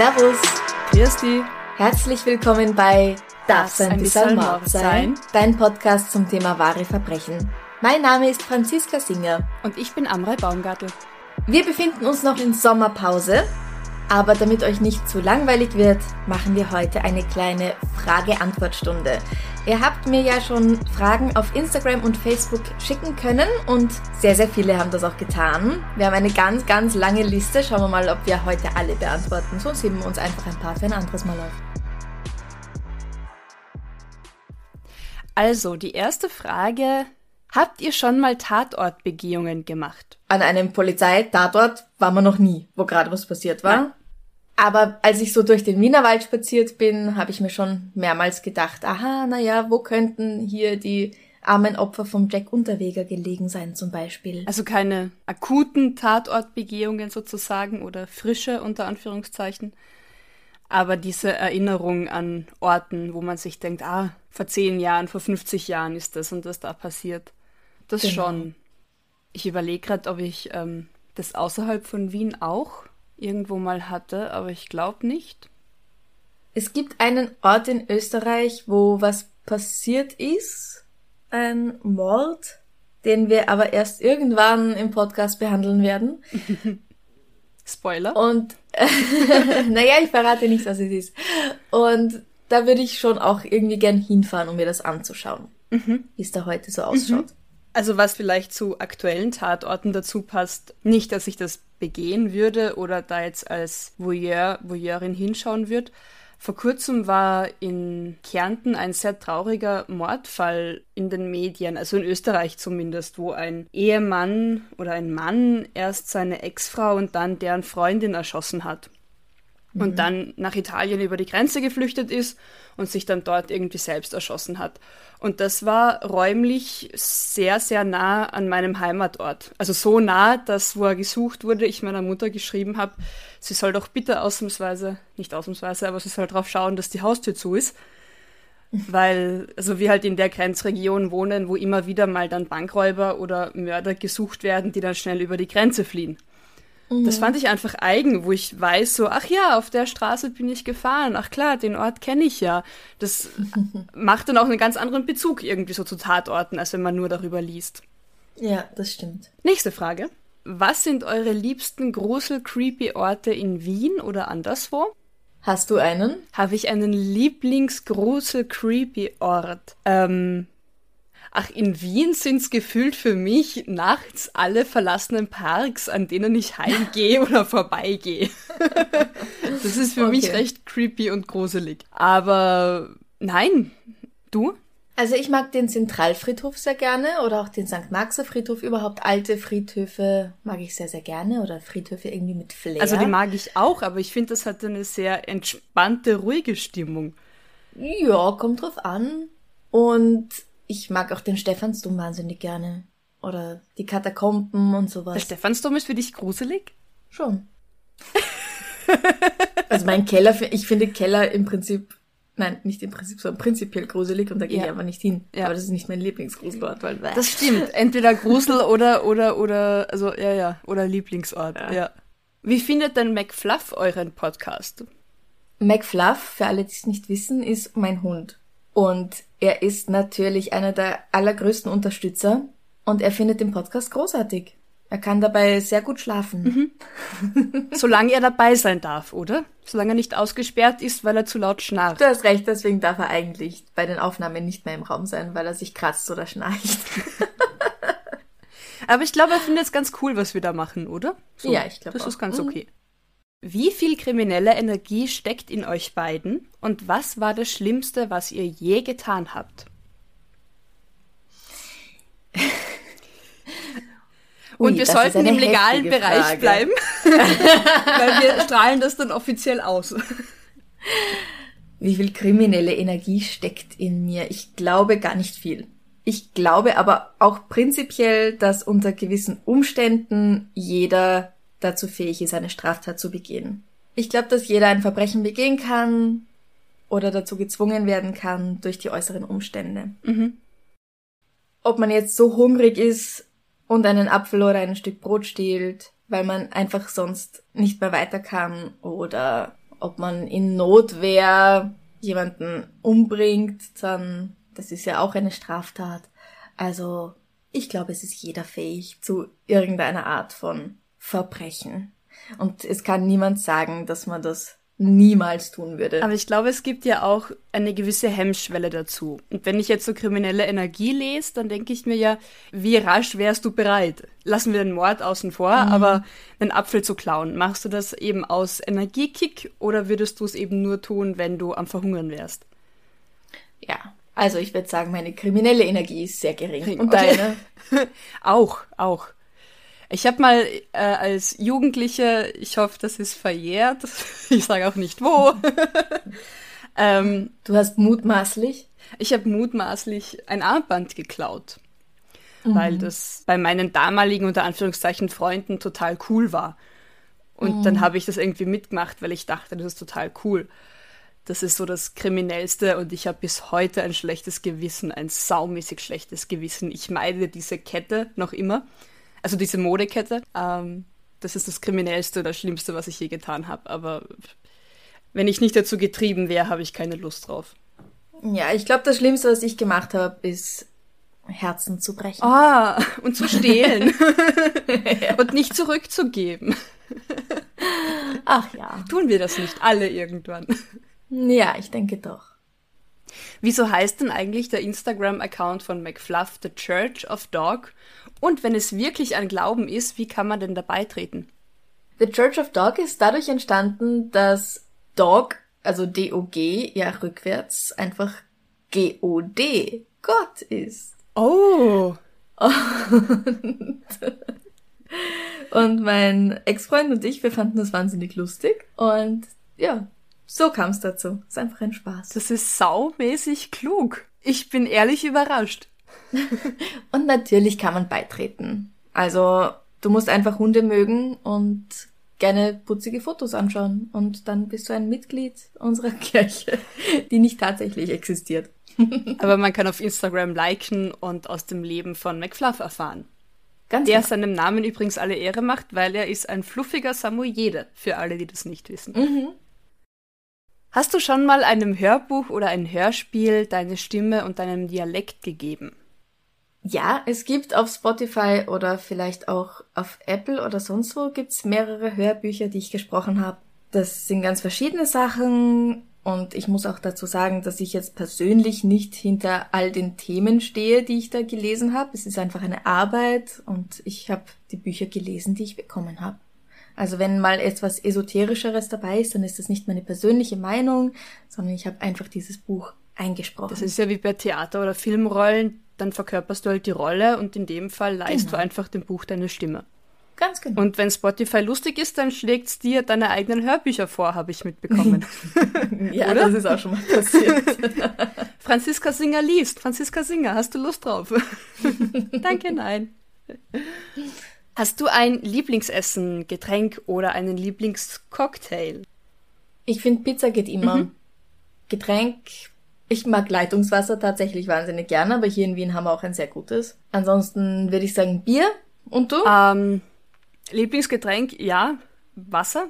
Servus, Christi, herzlich willkommen bei Darf's ein bisschen Mord sein? Dein Podcast zum Thema wahre Verbrechen. Mein Name ist Franziska Singer. und ich bin Amrei Baumgartel. Wir befinden uns noch in Sommerpause, aber damit euch nicht zu langweilig wird, machen wir heute eine kleine Frage-Antwort-Stunde. Ihr habt mir ja schon Fragen auf Instagram und Facebook schicken können und sehr, sehr viele haben das auch getan. Wir haben eine ganz, ganz lange Liste. Schauen wir mal, ob wir heute alle beantworten. Sonst heben wir uns einfach ein paar für ein anderes Mal auf. Also, die erste Frage. Habt ihr schon mal Tatortbegehungen gemacht? An einem Polizeitatort war man noch nie, wo gerade was passiert war. Nein. Aber als ich so durch den Wienerwald spaziert bin, habe ich mir schon mehrmals gedacht, aha, naja, wo könnten hier die armen Opfer vom Jack Unterweger gelegen sein zum Beispiel? Also keine akuten Tatortbegehungen sozusagen oder frische unter Anführungszeichen. Aber diese Erinnerung an Orten, wo man sich denkt, ah, vor zehn Jahren, vor 50 Jahren ist das und das da passiert. Das Genau. schon. Ich überlege gerade, ob ich ähm, das außerhalb von Wien auch irgendwo mal hatte, aber ich glaube nicht. Es gibt einen Ort in Österreich, wo was passiert ist, ein Mord, den wir aber erst irgendwann im Podcast behandeln werden. Spoiler. Und naja, ich verrate nicht, was es ist. Und da würde ich schon auch irgendwie gern hinfahren, um mir das anzuschauen, wie es da heute so ausschaut. Also was vielleicht zu aktuellen Tatorten dazu passt, nicht, dass ich das begehen würde oder da jetzt als Voyeur, Voyeurin hinschauen würde. Vor kurzem war in Kärnten ein sehr trauriger Mordfall in den Medien, also in Österreich zumindest, wo ein Ehemann oder ein Mann erst seine Ex-Frau und dann deren Freundin erschossen hat und dann nach Italien über die Grenze geflüchtet ist und sich dann dort irgendwie selbst erschossen hat. Und das war räumlich sehr, sehr nah an meinem Heimatort. Also so nah, dass, wo er gesucht wurde, ich meiner Mutter geschrieben habe, sie soll doch bitte ausnahmsweise, nicht ausnahmsweise, aber sie soll darauf schauen, dass die Haustür zu ist. Weil, also wir halt in der Grenzregion wohnen, wo immer wieder mal dann Bankräuber oder Mörder gesucht werden, die dann schnell über die Grenze fliehen. Das fand ich einfach eigen, wo ich weiß, so, ach ja, auf der Straße bin ich gefahren. Ach klar, den Ort kenne ich ja. Das macht dann auch einen ganz anderen Bezug irgendwie so zu Tatorten, als wenn man nur darüber liest. Ja, das stimmt. Nächste Frage. Was sind eure liebsten grusel-creepy Orte in Wien oder anderswo? Hast du einen? Habe ich einen Lieblings-grusel-creepy Ort? Ähm, ach, in Wien sind's gefühlt für mich nachts alle verlassenen Parks, an denen ich heimgehe oder vorbeigehe. das ist für mich Okay. recht creepy und gruselig. Aber nein, du? Also ich mag den Zentralfriedhof sehr gerne oder auch den St. Marxer Friedhof. Überhaupt alte Friedhöfe mag ich sehr, sehr gerne oder Friedhöfe irgendwie mit Flair. Also die mag ich auch, aber ich finde, das hat eine sehr entspannte, ruhige Stimmung. Ja, kommt drauf an. Und ich mag auch den Stephansdom wahnsinnig gerne. Oder die Katakomben und sowas. Der Stephansdom ist für dich gruselig? Schon. also mein Keller, ich finde Keller im Prinzip, nein, nicht im Prinzip, sondern prinzipiell gruselig und da gehe ich Ja. einfach nicht hin. Ja. Aber das ist nicht mein Lieblingsgruselort, weil Das stimmt. Entweder Grusel oder, oder, oder, also, ja, ja, oder Lieblingsort, Ja. ja. Wie findet denn McFluff euren Podcast? McFluff, für alle, die es nicht wissen, ist mein Hund. Und er ist natürlich einer der allergrößten Unterstützer und er findet den Podcast großartig. Er kann dabei sehr gut schlafen. Solange er dabei sein darf, oder? Solange er nicht ausgesperrt ist, weil er zu laut schnarcht. Du hast recht, deswegen darf er eigentlich bei den Aufnahmen nicht mehr im Raum sein, weil er sich kratzt oder schnarcht. Aber ich glaube, er findet es ganz cool, was wir da machen, oder? So, ja, ich glaube. Das auch. ist ganz mhm. Wie viel kriminelle Energie steckt in euch beiden und was war das Schlimmste, was ihr je getan habt? und Ui, wir sollten im legalen Bereich Frage. bleiben, weil wir strahlen das dann offiziell aus. Wie viel kriminelle Energie steckt in mir? Ich glaube gar nicht viel. Ich glaube aber auch prinzipiell, dass unter gewissen Umständen jeder dazu fähig ist, eine Straftat zu begehen. Ich glaube, dass jeder ein Verbrechen begehen kann oder dazu gezwungen werden kann durch die äußeren Umstände. Mhm. Ob man jetzt so hungrig ist und einen Apfel oder ein Stück Brot stiehlt, weil man einfach sonst nicht mehr weiter kann oder ob man in Notwehr jemanden umbringt, dann das ist ja auch eine Straftat. Also ich glaube, es ist jeder fähig zu irgendeiner Art von Verbrechen. Und es kann niemand sagen, dass man das niemals tun würde. Aber ich glaube, es gibt ja auch eine gewisse Hemmschwelle dazu. Und wenn ich jetzt so kriminelle Energie lese, dann denke ich mir ja, wie rasch wärst du bereit? Lassen wir den Mord außen vor, mhm. aber einen Apfel zu klauen, machst du das eben aus Energiekick oder würdest du es eben nur tun, wenn du am Verhungern wärst? Ja, also ich würde sagen, meine kriminelle Energie ist sehr gering. Und okay. deine? auch, auch. Ich habe mal äh, als Jugendliche, ich hoffe, das ist verjährt, ich sage auch nicht wo. ähm, du hast mutmaßlich? Ich habe mutmaßlich ein Armband geklaut, mhm. weil das bei meinen damaligen unter Anführungszeichen Freunden total cool war. Und mhm. dann habe ich das irgendwie mitgemacht, weil ich dachte, das ist total cool. Das ist so das Kriminellste und ich habe bis heute ein schlechtes Gewissen, ein saumäßig schlechtes Gewissen. Ich meide diese Kette noch immer also diese Modekette. Ähm, das ist das Kriminellste oder Schlimmste, was ich je getan habe. Aber wenn ich nicht dazu getrieben wäre, habe ich keine Lust drauf. Ja, ich glaube, das Schlimmste, was ich gemacht habe, ist Herzen zu brechen. Ah, und zu stehlen. ja. Und nicht zurückzugeben. Ach ja. Tun wir das nicht alle irgendwann? Ja, ich denke doch. Wieso heißt denn eigentlich der Instagram-Account von McFluff The Church of Dog? Und wenn es wirklich ein Glauben ist, wie kann man denn da beitreten? The Church of Dog ist dadurch entstanden, dass Dog, also D-O-G, ja rückwärts einfach G-O-D, Gott ist. Oh! Und, und mein Ex-Freund und ich, wir fanden das wahnsinnig lustig. Und ja, so kam es dazu. Ist einfach ein Spaß. Das ist saumäßig klug. Ich bin ehrlich überrascht. Und natürlich kann man beitreten. Also du musst einfach Hunde mögen und gerne putzige Fotos anschauen und dann bist du ein Mitglied unserer Kirche, die nicht tatsächlich existiert. Aber man kann auf Instagram liken und aus dem Leben von McFluff erfahren. Ganz der genau. seinem Namen übrigens alle Ehre macht, weil er ist ein fluffiger Samoyede, für alle, die das nicht wissen. Mhm. Hast du schon mal einem Hörbuch oder ein Hörspiel deine Stimme und deinen Dialekt gegeben? Ja, es gibt auf Spotify oder vielleicht auch auf Apple oder sonst wo gibt's mehrere Hörbücher, die ich gesprochen habe. Das sind ganz verschiedene Sachen und ich muss auch dazu sagen, dass ich jetzt persönlich nicht hinter all den Themen stehe, die ich da gelesen habe. Es ist einfach eine Arbeit und ich habe die Bücher gelesen, die ich bekommen habe. Also wenn mal etwas Esoterischeres dabei ist, dann ist das nicht meine persönliche Meinung, sondern ich habe einfach dieses Buch eingesprochen. Das ist ja wie bei Theater- oder Filmrollen dann verkörperst du halt die Rolle und in dem Fall leist genau. du einfach dem Buch deine Stimme. Ganz genau. Und wenn Spotify lustig ist, dann schlägt es dir deine eigenen Hörbücher vor, habe ich mitbekommen. ja, Oder? das ist auch schon mal passiert. Franziska Singer liest. Franziska Singer, hast du Lust drauf? Danke, nein. Hast du ein Lieblingsessen, Getränk oder einen Lieblingscocktail? Ich finde, Pizza geht immer. Mhm. Getränk ich mag Leitungswasser tatsächlich wahnsinnig gerne, aber hier in Wien haben wir auch ein sehr gutes. Ansonsten würde ich sagen Bier. Und du? Ähm, Lieblingsgetränk, ja, Wasser.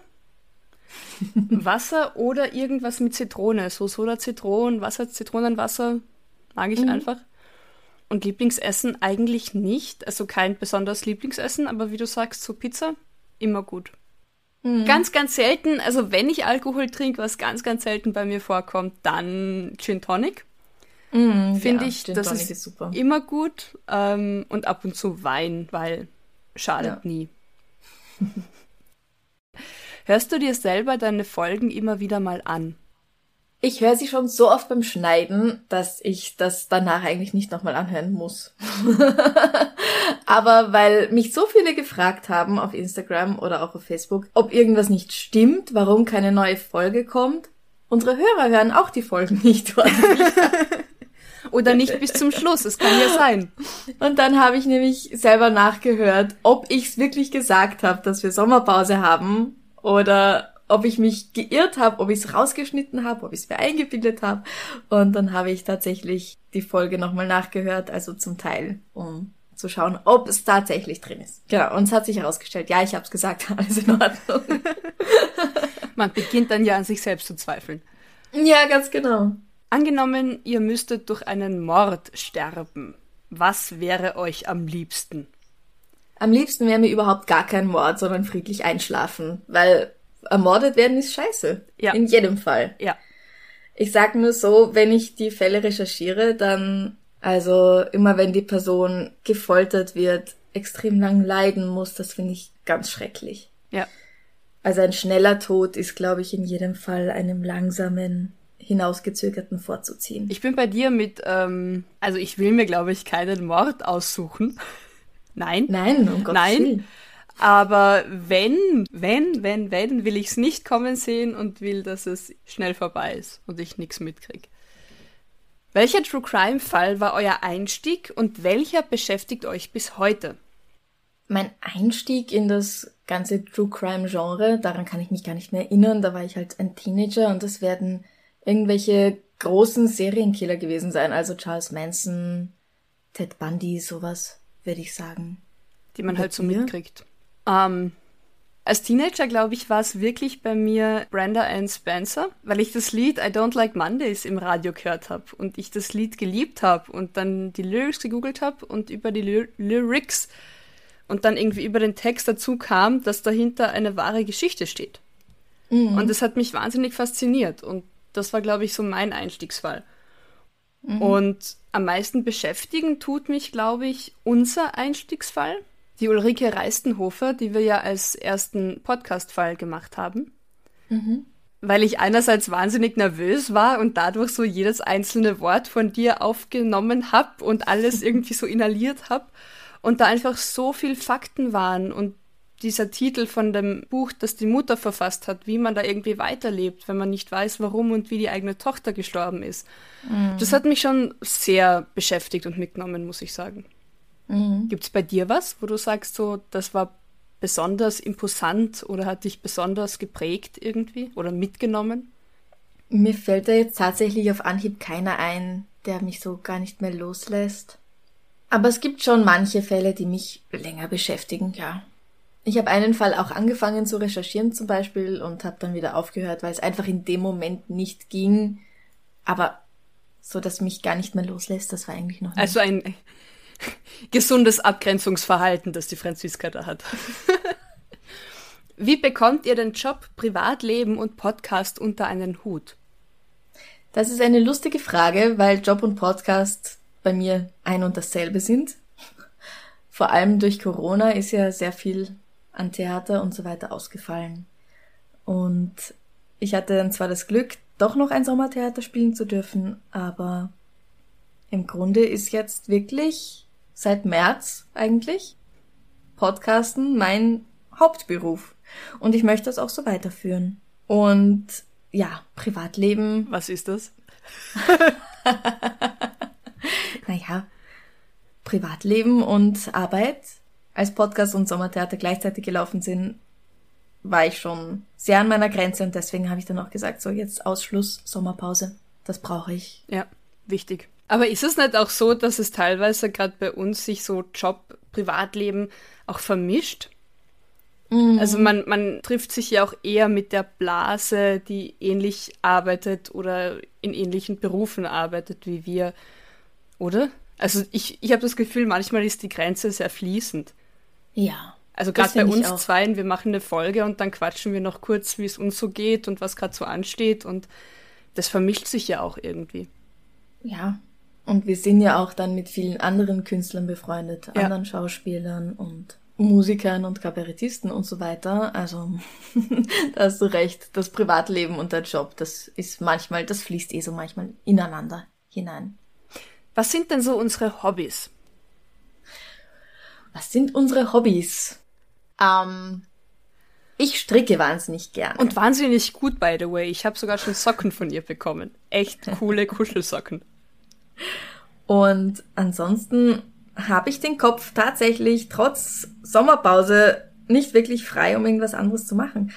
Wasser oder irgendwas mit Zitrone. So Soda, Zitronen, Wasser, Zitronenwasser. Mag ich mhm. einfach. Und Lieblingsessen eigentlich nicht. Also kein besonderes Lieblingsessen, aber wie du sagst, so Pizza, immer gut. Mhm. Ganz, ganz selten, also wenn ich Alkohol trinke, was ganz, ganz selten bei mir vorkommt, dann Gin Tonic. Mm, Finde ja, ich, das ist, ist immer gut. Ähm, und ab und zu Wein, weil schadet ja. nie. Hörst du dir selber deine Folgen immer wieder mal an? Ich höre sie schon so oft beim Schneiden, dass ich das danach eigentlich nicht nochmal anhören muss. Aber weil mich so viele gefragt haben auf Instagram oder auch auf Facebook, ob irgendwas nicht stimmt, warum keine neue Folge kommt. Unsere Hörer hören auch die Folgen nicht. oder nicht bis zum Schluss, es kann ja sein. Und dann habe ich nämlich selber nachgehört, ob ich es wirklich gesagt habe, dass wir Sommerpause haben oder ob ich mich geirrt habe, ob ich es rausgeschnitten habe, ob ich es mir eingebildet habe. Und dann habe ich tatsächlich die Folge nochmal nachgehört, also zum Teil, um zu schauen, ob es tatsächlich drin ist. Genau, und es hat sich herausgestellt, ja, ich habe es gesagt, alles in Ordnung. Man beginnt dann ja an sich selbst zu zweifeln. Ja, ganz genau. Angenommen, ihr müsstet durch einen Mord sterben. Was wäre euch am liebsten? Am liebsten wäre mir überhaupt gar kein Mord, sondern friedlich einschlafen, weil ermordet werden ist scheiße. Ja. In jedem Fall. Ja. Ich sag nur so, wenn ich die Fälle recherchiere, dann, also immer wenn die Person gefoltert wird, extrem lang leiden muss, das finde ich ganz schrecklich. Ja. Also ein schneller Tod ist, glaube ich, in jedem Fall einem langsamen, hinausgezögerten vorzuziehen. Ich bin bei dir mit, ähm, also ich will mir, glaube ich, keinen Mord aussuchen. Nein. Nein, um Gottes Nein. Willen. Aber wenn, wenn, wenn, wenn, will ich es nicht kommen sehen und will, dass es schnell vorbei ist und ich nichts mitkriege. Welcher True Crime Fall war euer Einstieg und welcher beschäftigt euch bis heute? Mein Einstieg in das ganze True Crime Genre, daran kann ich mich gar nicht mehr erinnern, da war ich halt ein Teenager und es werden irgendwelche großen Serienkiller gewesen sein, also Charles Manson, Ted Bundy, sowas, würde ich sagen. Die man halt so mitkriegt. Ähm, als Teenager, glaube ich, war es wirklich bei mir Brenda Ann Spencer, weil ich das Lied I Don't Like Mondays im Radio gehört habe und ich das Lied geliebt habe und dann die Lyrics gegoogelt habe und über die Ly Lyrics und dann irgendwie über den Text dazu kam, dass dahinter eine wahre Geschichte steht. Mhm. Und das hat mich wahnsinnig fasziniert und das war, glaube ich, so mein Einstiegsfall. Mhm. Und am meisten beschäftigen tut mich, glaube ich, unser Einstiegsfall die Ulrike Reistenhofer, die wir ja als ersten Podcast-Fall gemacht haben. Mhm. Weil ich einerseits wahnsinnig nervös war und dadurch so jedes einzelne Wort von dir aufgenommen habe und alles irgendwie so inhaliert habe. Und da einfach so viel Fakten waren und dieser Titel von dem Buch, das die Mutter verfasst hat, wie man da irgendwie weiterlebt, wenn man nicht weiß, warum und wie die eigene Tochter gestorben ist. Mhm. Das hat mich schon sehr beschäftigt und mitgenommen, muss ich sagen. Mhm. Gibt es bei dir was, wo du sagst, so, das war besonders imposant oder hat dich besonders geprägt irgendwie oder mitgenommen? Mir fällt da jetzt tatsächlich auf Anhieb keiner ein, der mich so gar nicht mehr loslässt. Aber es gibt schon manche Fälle, die mich länger beschäftigen, ja. Ich habe einen Fall auch angefangen zu recherchieren zum Beispiel und habe dann wieder aufgehört, weil es einfach in dem Moment nicht ging. Aber so, dass mich gar nicht mehr loslässt, das war eigentlich noch nicht. Also ein, gesundes Abgrenzungsverhalten, das die Franziska da hat. Wie bekommt ihr den Job, Privatleben und Podcast unter einen Hut? Das ist eine lustige Frage, weil Job und Podcast bei mir ein und dasselbe sind. Vor allem durch Corona ist ja sehr viel an Theater und so weiter ausgefallen. Und ich hatte dann zwar das Glück, doch noch ein Sommertheater spielen zu dürfen, aber im Grunde ist jetzt wirklich seit März eigentlich Podcasten mein Hauptberuf. Und ich möchte das auch so weiterführen. Und ja, Privatleben. Was ist das? naja, Privatleben und Arbeit. Als Podcast und Sommertheater gleichzeitig gelaufen sind, war ich schon sehr an meiner Grenze und deswegen habe ich dann auch gesagt, so jetzt Ausschluss, Sommerpause. Das brauche ich. Ja, wichtig. Aber ist es nicht auch so, dass es teilweise gerade bei uns sich so Job, Privatleben auch vermischt? Mhm. Also man, man trifft sich ja auch eher mit der Blase, die ähnlich arbeitet oder in ähnlichen Berufen arbeitet wie wir, oder? Also ich, ich habe das Gefühl, manchmal ist die Grenze sehr fließend. Ja. Also gerade bei uns zweien, wir machen eine Folge und dann quatschen wir noch kurz, wie es uns so geht und was gerade so ansteht und das vermischt sich ja auch irgendwie. Ja, Und wir sind ja auch dann mit vielen anderen Künstlern befreundet, Ja. anderen Schauspielern und Musikern und Kabarettisten und so weiter. Also da hast du recht, das Privatleben und der Job, das ist manchmal, das fließt eh so manchmal ineinander hinein. Was sind denn so unsere Hobbys? Was sind unsere Hobbys? Ähm, ich stricke wahnsinnig gern. Und wahnsinnig gut, by the way. Ich habe sogar schon Socken von ihr bekommen. Echt coole Kuschelsocken. Und ansonsten habe ich den Kopf tatsächlich trotz Sommerpause nicht wirklich frei, um irgendwas anderes zu machen,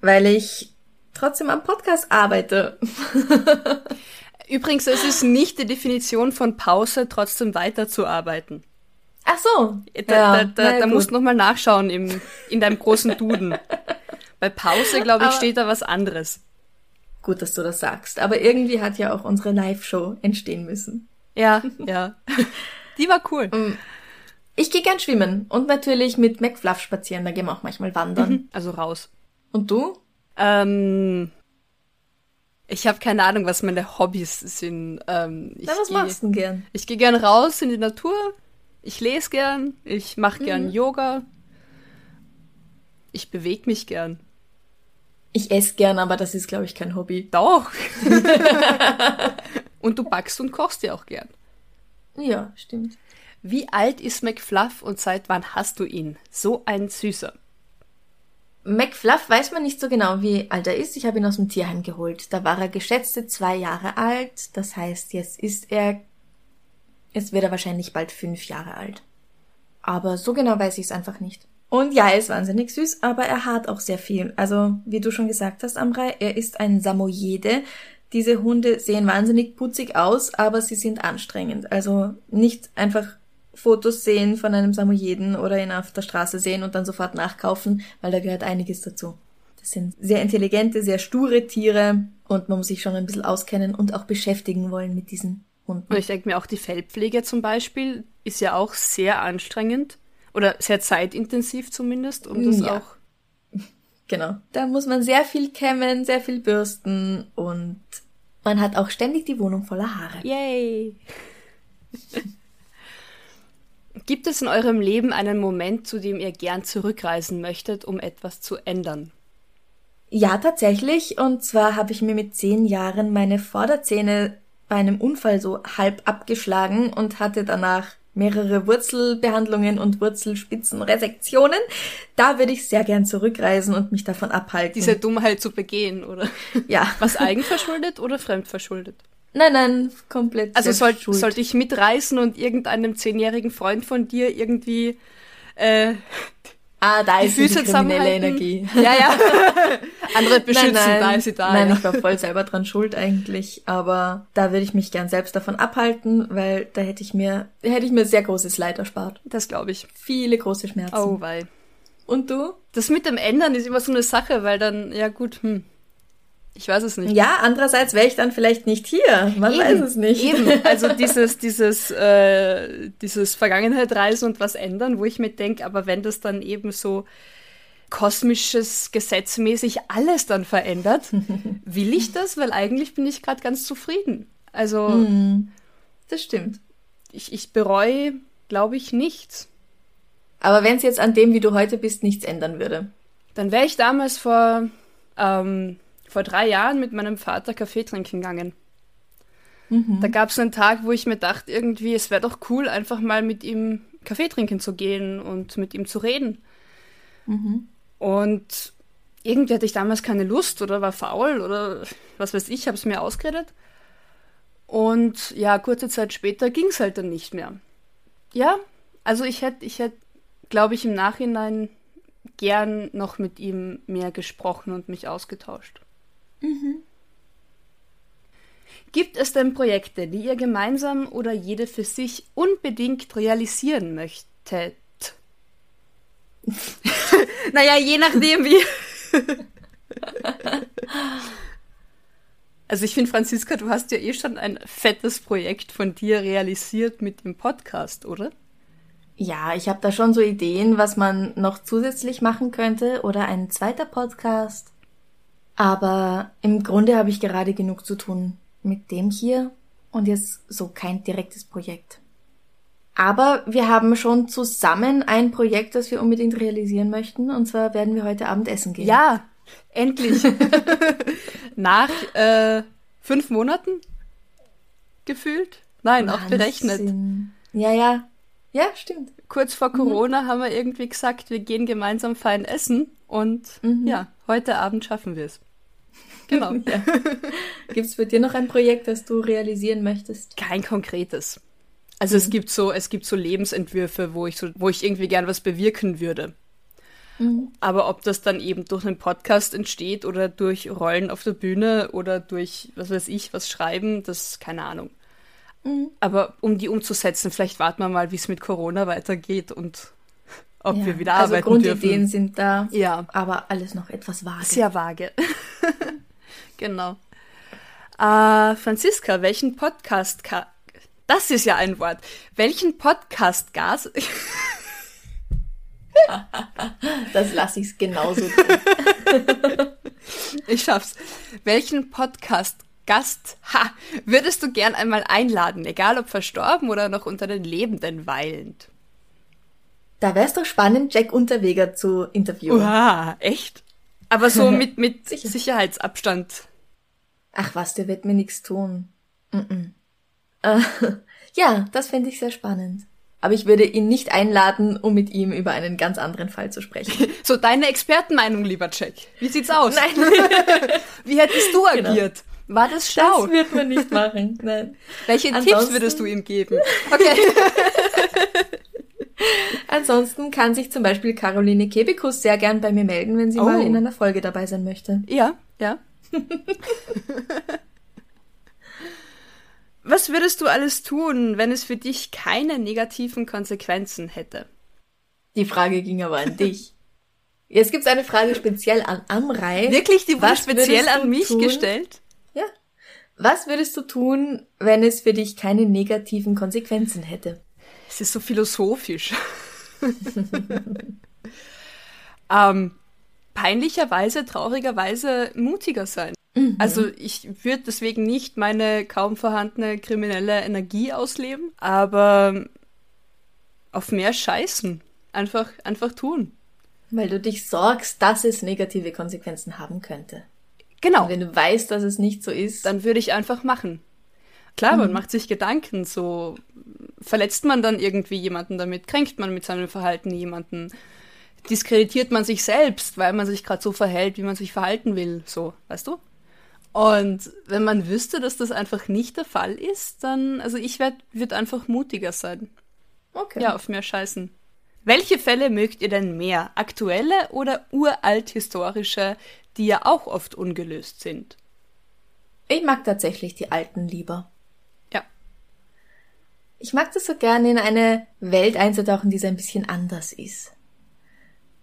weil ich trotzdem am Podcast arbeite. Übrigens, es ist nicht die Definition von Pause, trotzdem weiterzuarbeiten. Ach so. Da, ja, da, da, ja, da musst du nochmal nachschauen im, in deinem großen Duden. Bei Pause, glaube ich, Aber- steht da was anderes. Gut, dass du das sagst. Aber irgendwie hat ja auch unsere Live-Show entstehen müssen. Ja, ja. Die war cool. Ich gehe gern schwimmen und natürlich mit McFluff spazieren. Da gehen wir auch manchmal wandern. Also raus. Und du? Ähm, ich habe keine Ahnung, was meine Hobbys sind. Ähm, ich Na, was geh- machst du denn gern? Ich gehe gern raus in die Natur. Ich lese gern. Ich mache gern Mhm. Yoga. Ich bewege mich gern. Ich esse gern, aber das ist, glaube ich, kein Hobby. Doch. und du backst und kochst ja auch gern. Ja, stimmt. Wie alt ist McFluff und seit wann hast du ihn? So ein Süßer. McFluff weiß man nicht so genau, wie alt er ist. Ich habe ihn aus dem Tierheim geholt. Da war er geschätzte zwei Jahre alt. Das heißt, jetzt ist er, jetzt wird er wahrscheinlich bald fünf Jahre alt. Aber so genau weiß ich es einfach nicht. Und ja, er ist wahnsinnig süß, aber er hat auch sehr viel. Also, wie du schon gesagt hast, Amrei, er ist ein Samoyede. Diese Hunde sehen wahnsinnig putzig aus, aber sie sind anstrengend. Also nicht einfach Fotos sehen von einem Samoyeden oder ihn auf der Straße sehen und dann sofort nachkaufen, weil da gehört einiges dazu. Das sind sehr intelligente, sehr sture Tiere und man muss sich schon ein bisschen auskennen und auch beschäftigen wollen mit diesen Hunden. Und ich denke mir auch, die Fellpflege zum Beispiel ist ja auch sehr anstrengend. Oder sehr zeitintensiv zumindest, um das Ja. auch. Genau. Da muss man sehr viel kämmen, sehr viel bürsten und man hat auch ständig die Wohnung voller Haare. Yay! Gibt es in eurem Leben einen Moment, zu dem ihr gern zurückreisen möchtet, um etwas zu ändern? Ja, tatsächlich. Und zwar habe ich mir mit zehn Jahren meine Vorderzähne bei einem Unfall so halb abgeschlagen und hatte danach mehrere Wurzelbehandlungen und Wurzelspitzenresektionen. Da würde ich sehr gern zurückreisen und mich davon abhalten. Diese Dummheit zu begehen, oder? ja. Was eigenverschuldet oder fremdverschuldet? Nein, nein, komplett. Also soll, sollte ich mitreißen und irgendeinem zehnjährigen Freund von dir irgendwie äh, Ah, da die ist Füße die kriminelle? Energie. Ja, ja. Andere beschützen, nein, nein, da ist sie da. Nein, ja. ich war voll selber dran schuld eigentlich, aber da würde ich mich gern selbst davon abhalten, weil da hätte ich mir, hätte ich mir sehr großes Leid erspart. Das glaube ich. Viele große Schmerzen. Oh, weil. Und du? Das mit dem Ändern ist immer so eine Sache, weil dann, ja gut, hm. Ich weiß es nicht. Ja, andererseits wäre ich dann vielleicht nicht hier. Man weiß es nicht. Eben, also dieses, dieses, äh, dieses Vergangenheitreisen und was ändern, wo ich mir denke, aber wenn das dann eben so kosmisches, gesetzmäßig alles dann verändert, will ich das? Weil eigentlich bin ich gerade ganz zufrieden. Also Hm, das stimmt. ich, ich bereue, glaube ich, nichts. Aber wenn es jetzt an dem, wie du heute bist, nichts ändern würde. Dann wäre ich damals vor, ähm, vor drei Jahren mit meinem Vater Kaffee trinken gegangen. Da gab es einen Tag, wo ich mir dachte, irgendwie, es wäre doch cool, einfach mal mit ihm Kaffee trinken zu gehen und mit ihm zu reden. Und irgendwie hatte ich damals keine Lust oder war faul oder was weiß ich, habe es mir ausgeredet. Und ja, kurze Zeit später ging es halt dann nicht mehr. Ja, also ich hätte, ich hätte, glaube ich, im Nachhinein gern noch mit ihm mehr gesprochen und mich ausgetauscht. Gibt es denn Projekte, die ihr gemeinsam oder jede für sich unbedingt realisieren möchtet? naja, je nachdem wie. also ich finde, Franziska, du hast ja eh schon ein fettes Projekt von dir realisiert mit dem Podcast, oder? Ja, ich habe da schon so Ideen, was man noch zusätzlich machen könnte oder ein zweiter Podcast. Aber im Grunde habe ich gerade genug zu tun mit dem hier. Und jetzt so kein direktes Projekt. Aber wir haben schon zusammen ein Projekt, das wir unbedingt realisieren möchten. Und zwar werden wir heute Abend essen gehen. Ja, endlich. Nach äh, fünf Monaten gefühlt? Nein, Wahnsinn. auch berechnet. Ja, ja. Ja, stimmt. Kurz vor mhm. Corona mhm. haben wir irgendwie gesagt, wir gehen gemeinsam fein essen. Und mhm. ja, heute Abend schaffen wir es. Genau. ja. Gibt es bei dir noch ein Projekt, das du realisieren möchtest? Kein konkretes. Also mhm. es gibt so, es gibt so Lebensentwürfe, wo ich so, wo ich irgendwie gern was bewirken würde. Mhm. Aber ob das dann eben durch einen Podcast entsteht oder durch Rollen auf der Bühne oder durch, was weiß ich, was schreiben, das keine Ahnung. Mhm. Aber um die umzusetzen, vielleicht warten wir mal, wie es mit Corona weitergeht und ob ja. wir wieder also arbeiten also Grundideen dürfen. sind da, ja. aber alles noch etwas vage. Sehr vage. genau. Äh, Franziska, welchen Podcast das ist ja ein Wort. Welchen Podcast-Gas. das lasse ich genauso tun. ich schaff's. Welchen Podcast-Gast ha, würdest du gern einmal einladen, egal ob verstorben oder noch unter den Lebenden weilend? Da wär's doch spannend, Jack Unterweger zu interviewen. Wow, echt? Aber so mit, mit Sicher. Sicherheitsabstand. Ach was, der wird mir nichts tun. Mm -mm. Äh, ja, das fände ich sehr spannend. Aber ich würde ihn nicht einladen, um mit ihm über einen ganz anderen Fall zu sprechen. So, deine Expertenmeinung, lieber Jack. Wie sieht's aus? Nein. Wie hättest du genau. agiert? Genau. War das schlau? Das wird man nicht machen. Nein. Welche Ansonsten... Tipps würdest du ihm geben? Okay. Ansonsten kann sich zum Beispiel Caroline Kebekus sehr gern bei mir melden, wenn sie oh. mal in einer Folge dabei sein möchte. Ja, ja. Was würdest du alles tun, wenn es für dich keine negativen Konsequenzen hätte? Die Frage ging aber an dich. Jetzt gibt es eine Frage speziell an Amrei. Wirklich, die wurde speziell an mich tun? gestellt? Ja. Was würdest du tun, wenn es für dich keine negativen Konsequenzen hätte? Ist so philosophisch. ähm, peinlicherweise, traurigerweise mutiger sein. Mhm. Also ich würde deswegen nicht meine kaum vorhandene kriminelle Energie ausleben, aber auf mehr scheißen. Einfach, einfach tun. Weil du dich sorgst, dass es negative Konsequenzen haben könnte. Genau. Und wenn du weißt, dass es nicht so ist. Dann würde ich einfach machen. Klar, mhm. man macht sich Gedanken, so verletzt man dann irgendwie jemanden damit, kränkt man mit seinem Verhalten jemanden, diskreditiert man sich selbst, weil man sich gerade so verhält, wie man sich verhalten will, so, weißt du? Und wenn man wüsste, dass das einfach nicht der Fall ist, dann, also ich würde würd einfach mutiger sein. Okay. Ja, auf mehr Scheißen. Welche Fälle mögt ihr denn mehr? Aktuelle oder uralt historische, die ja auch oft ungelöst sind? Ich mag tatsächlich die alten lieber. Ich mag das so gerne, in eine Welt einzutauchen, die so ein bisschen anders ist.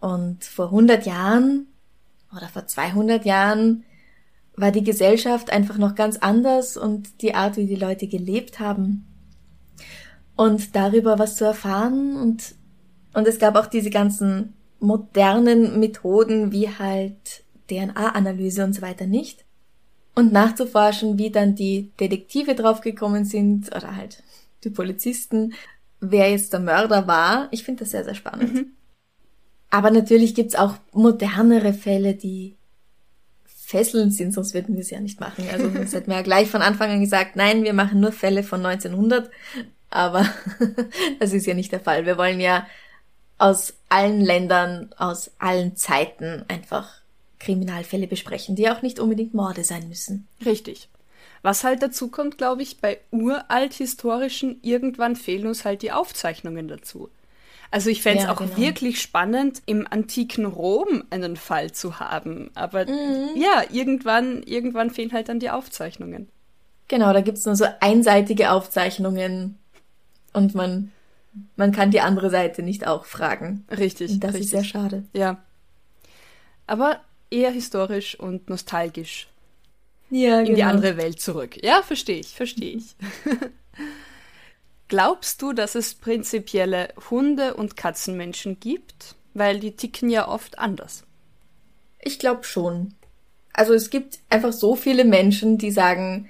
Und vor 100 Jahren oder vor 200 Jahren war die Gesellschaft einfach noch ganz anders und die Art, wie die Leute gelebt haben. Und darüber was zu erfahren und, und es gab auch diese ganzen modernen Methoden wie halt DNA-Analyse und so weiter nicht. Und nachzuforschen, wie dann die Detektive draufgekommen sind oder halt die Polizisten, wer jetzt der Mörder war. Ich finde das sehr, sehr spannend. Mhm. Aber natürlich gibt's auch modernere Fälle, die fesselnd sind, sonst würden wir es ja nicht machen. Also sonst hätten wir ja gleich von Anfang an gesagt, nein, wir machen nur Fälle von 1900. Aber das ist ja nicht der Fall. Wir wollen ja aus allen Ländern, aus allen Zeiten einfach Kriminalfälle besprechen, die auch nicht unbedingt Morde sein müssen. Richtig. Was halt dazu kommt, glaube ich, bei uralt historischen, irgendwann fehlen uns halt die Aufzeichnungen dazu. Also ich fände es ja, auch genau. wirklich spannend, im antiken Rom einen Fall zu haben. Aber mhm. ja, irgendwann, irgendwann fehlen halt dann die Aufzeichnungen. Genau, da gibt's nur so einseitige Aufzeichnungen und man, man kann die andere Seite nicht auch fragen. Richtig. Und das richtig. ist sehr schade. Ja. Aber eher historisch und nostalgisch. Ja, in genau. die andere Welt zurück. Ja, verstehe ich, verstehe ich. Glaubst du, dass es prinzipielle Hunde- und Katzenmenschen gibt? Weil die ticken ja oft anders. Ich glaube schon. Also es gibt einfach so viele Menschen, die sagen,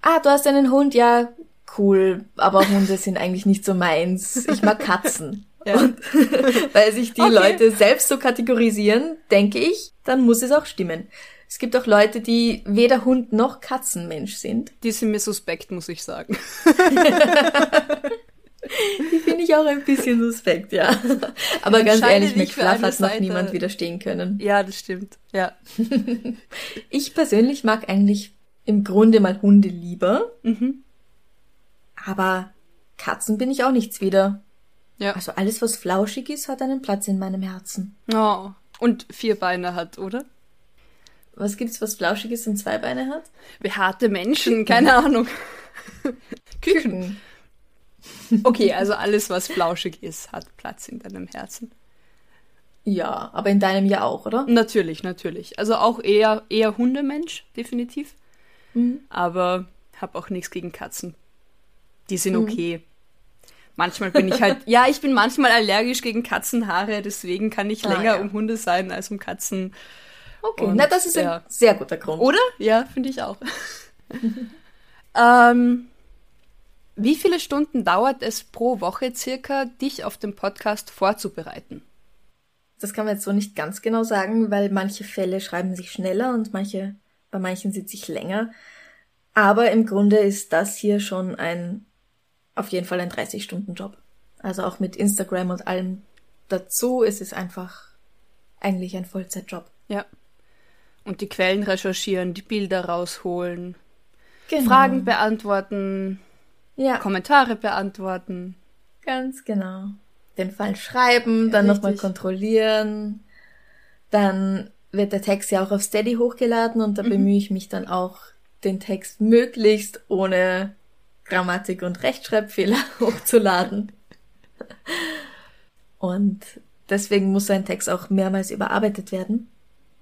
ah, du hast einen Hund, ja, cool, aber Hunde sind eigentlich nicht so meins. Ich mag Katzen. Ja. Und weil sich die okay. Leute selbst so kategorisieren, denke ich, dann muss es auch stimmen. Es gibt auch Leute, die weder Hund noch Katzenmensch sind. Die sind mir suspekt, muss ich sagen. die finde ich auch ein bisschen suspekt, ja. Aber ganz ehrlich, McFluff hat noch niemand widerstehen können. Ja, das stimmt, ja. ich persönlich mag eigentlich im Grunde mal Hunde lieber. Mhm. Aber Katzen bin ich auch nichts wieder. Ja. Also alles, was flauschig ist, hat einen Platz in meinem Herzen. Oh. Und vier Beine hat, oder? Was gibt's, was flauschig ist und zwei Beine hat? Behaarte Menschen, keine Ahnung. Küken. Okay, also alles, was flauschig ist, hat Platz in deinem Herzen. Ja, aber in deinem ja auch, oder? Natürlich, natürlich. Also auch eher, eher Hundemensch, definitiv. Mhm. Aber hab auch nichts gegen Katzen. Die sind mhm. okay. Manchmal bin ich halt, ja, ich bin manchmal allergisch gegen Katzenhaare, deswegen kann ich ah, länger ja. um Hunde sein als um Katzen. Okay, Und, na, das ist ja. ein sehr guter Grund. Oder? Ja, finde ich auch. ähm, wie viele Stunden dauert es pro Woche circa, dich auf dem Podcast vorzubereiten? Das kann man jetzt so nicht ganz genau sagen, weil manche Fälle schreiben sich schneller und manche, bei manchen sitze ich länger. Aber im Grunde ist das hier schon ein, auf jeden Fall ein 30-Stunden-Job. Also auch mit Instagram und allem dazu ist es einfach eigentlich ein Vollzeitjob. Ja. Und die Quellen recherchieren, die Bilder rausholen, genau. Fragen beantworten, ja. Kommentare beantworten. Ganz genau. Den Fall schreiben, ja, dann nochmal kontrollieren. Dann wird der Text ja auch auf Steady hochgeladen und da mhm. bemühe ich mich dann auch, den Text möglichst ohne Grammatik und Rechtschreibfehler hochzuladen. Und deswegen muss ein Text auch mehrmals überarbeitet werden.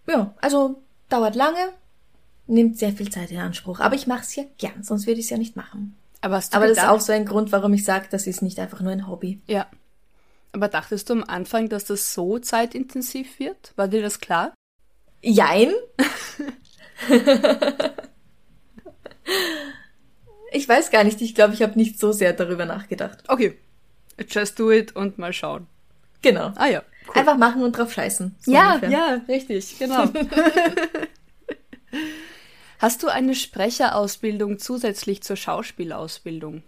Ja, also dauert lange, nimmt sehr viel Zeit in Anspruch. Aber ich mache es ja gern, sonst würde ich es ja nicht machen. Aber, hast du Aber das ist auch so ein Grund, warum ich sage, das ist nicht einfach nur ein Hobby. Ja. Aber dachtest du am Anfang, dass das so zeitintensiv wird? War dir das klar? Jein. ich weiß gar nicht. Ich glaube, ich habe nicht so sehr darüber nachgedacht. Okay. Just do it und mal schauen. Genau. Ah ja. Cool. Einfach machen und drauf scheißen. So ja, ungefähr. ja, richtig, genau. Hast du eine Sprecherausbildung zusätzlich zur Schauspielausbildung?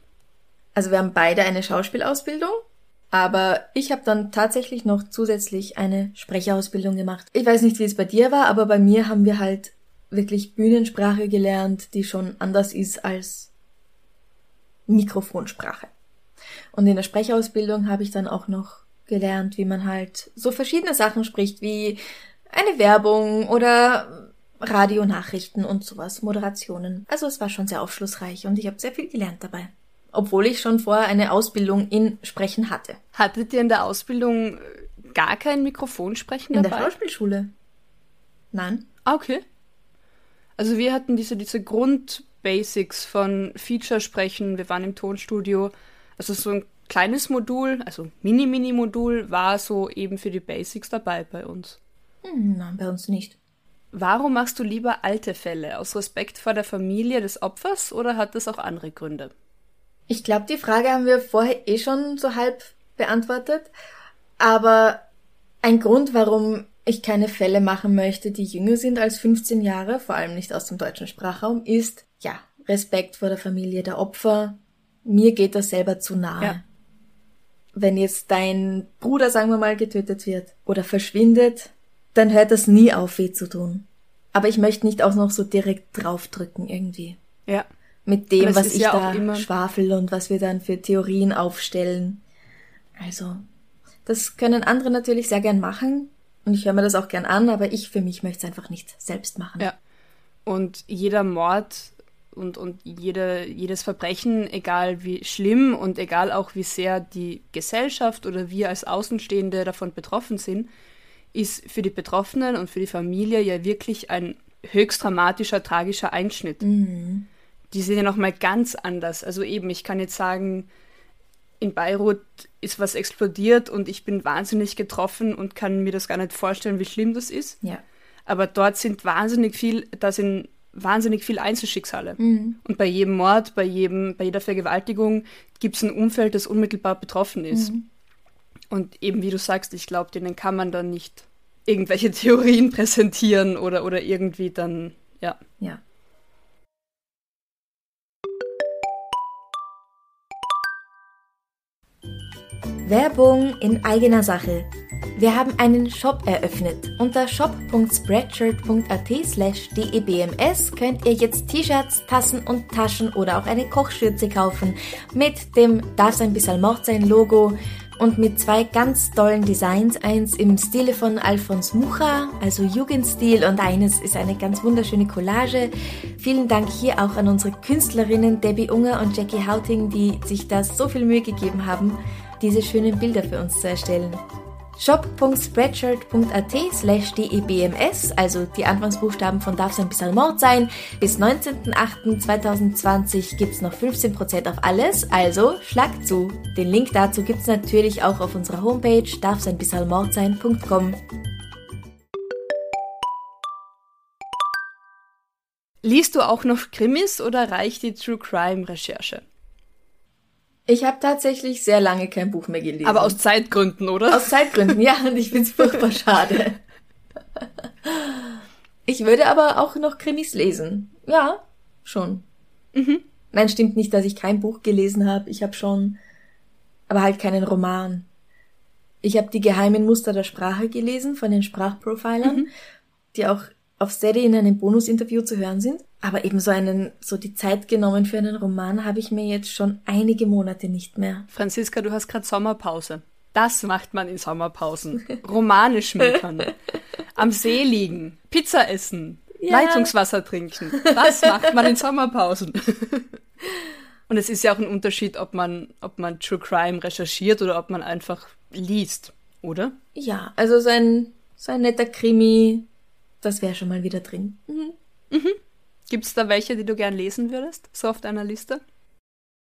Also wir haben beide eine Schauspielausbildung, aber ich habe dann tatsächlich noch zusätzlich eine Sprecherausbildung gemacht. Ich weiß nicht, wie es bei dir war, aber bei mir haben wir halt wirklich Bühnensprache gelernt, die schon anders ist als Mikrofonsprache. Und in der Sprecherausbildung habe ich dann auch noch gelernt, wie man halt so verschiedene Sachen spricht, wie eine Werbung oder Radionachrichten und sowas, Moderationen. Also es war schon sehr aufschlussreich und ich habe sehr viel gelernt dabei. Obwohl ich schon vorher eine Ausbildung in Sprechen hatte. Hattet ihr in der Ausbildung äh, gar kein Mikrofonsprechen dabei? In der Schauspielschule. Nein. Ah, okay. Also wir hatten diese, diese Grundbasics von Feature-Sprechen, wir waren im Tonstudio. Also so ein kleines Modul, also Mini-Mini-Modul, war so eben für die Basics dabei bei uns. Hm, nein, bei uns nicht. Warum machst du lieber alte Fälle? Aus Respekt vor der Familie des Opfers oder hat das auch andere Gründe? Ich glaube, die Frage haben wir vorher eh schon so halb beantwortet. Aber ein Grund, warum ich keine Fälle machen möchte, die jünger sind als 15 Jahre, vor allem nicht aus dem deutschen Sprachraum, ist, ja, Respekt vor der Familie der Opfer. Mir geht das selber zu nahe. Ja. Wenn jetzt dein Bruder, sagen wir mal, getötet wird oder verschwindet, dann hört das nie auf, weh zu tun. Aber ich möchte nicht auch noch so direkt draufdrücken irgendwie. Ja. Mit dem, was ich ja da schwafel und was wir dann für Theorien aufstellen. Also, das können andere natürlich sehr gern machen. Und ich höre mir das auch gern an, aber ich für mich möchte es einfach nicht selbst machen. Ja. Und jeder Mord und, und jede, jedes Verbrechen, egal wie schlimm und egal auch wie sehr die Gesellschaft oder wir als Außenstehende davon betroffen sind, ist für die Betroffenen und für die Familie ja wirklich ein höchst dramatischer, tragischer Einschnitt. Mhm. Die sind ja nochmal ganz anders. Also eben, ich kann jetzt sagen, in Beirut ist was explodiert und ich bin wahnsinnig getroffen und kann mir das gar nicht vorstellen, wie schlimm das ist. Ja. Aber dort sind wahnsinnig viel, da sind wahnsinnig viele Einzelschicksale. Mhm. Und bei jedem Mord, bei, jedem, bei jeder Vergewaltigung gibt es ein Umfeld, das unmittelbar betroffen ist. Mhm. Und eben wie du sagst, ich glaube, denen kann man dann nicht irgendwelche Theorien präsentieren oder, oder irgendwie dann, ja. Ja. Werbung in eigener Sache. Wir haben einen Shop eröffnet. Unter shop.spreadshirt.at slash debms könnt ihr jetzt T-Shirts, Tassen und Taschen oder auch eine Kochschürze kaufen mit dem Darf ein bisschen Mord sein Logo und mit zwei ganz tollen Designs. Eins im Stile von Alfons Mucha, also Jugendstil, und eines ist eine ganz wunderschöne Collage. Vielen Dank hier auch an unsere Künstlerinnen Debbie Unger und Jackie Houting, die sich da so viel Mühe gegeben haben diese schönen Bilder für uns zu erstellen. shop.spreadshirt.at slash debms, also die Anfangsbuchstaben von Darf ein bisschen Mord sein. Bis 19.08.2020 gibt's noch 15% auf alles, also schlag zu. Den Link dazu gibt's natürlich auch auf unserer Homepage darfseinbissalmordsein.com. Liest du auch noch Krimis oder reicht die True Crime Recherche? Ich habe tatsächlich sehr lange kein Buch mehr gelesen. Aber aus Zeitgründen, oder? Aus Zeitgründen, ja. Und ich find's furchtbar schade. Ich würde aber auch noch Krimis lesen. Ja, schon. Mhm. Nein, stimmt nicht, dass ich kein Buch gelesen habe. Ich habe schon, aber halt keinen Roman. Ich habe die geheimen Muster der Sprache gelesen von den Sprachprofilern, mhm. die auch auf Steady in einem Bonusinterview zu hören sind. Aber eben so einen, so die Zeit genommen für einen Roman habe ich mir jetzt schon einige Monate nicht mehr. Franziska, du hast gerade Sommerpause. Das macht man in Sommerpausen. Romane schmökern. Am See liegen. Pizza essen. Ja. Leitungswasser trinken. Das macht man in Sommerpausen. Und es ist ja auch ein Unterschied, ob man, ob man True Crime recherchiert oder ob man einfach liest, oder? Ja, also so ein, so ein netter Krimi, das wäre schon mal wieder drin. Mhm. Mhm. Gibt es da welche, die du gern lesen würdest, so auf deiner Liste?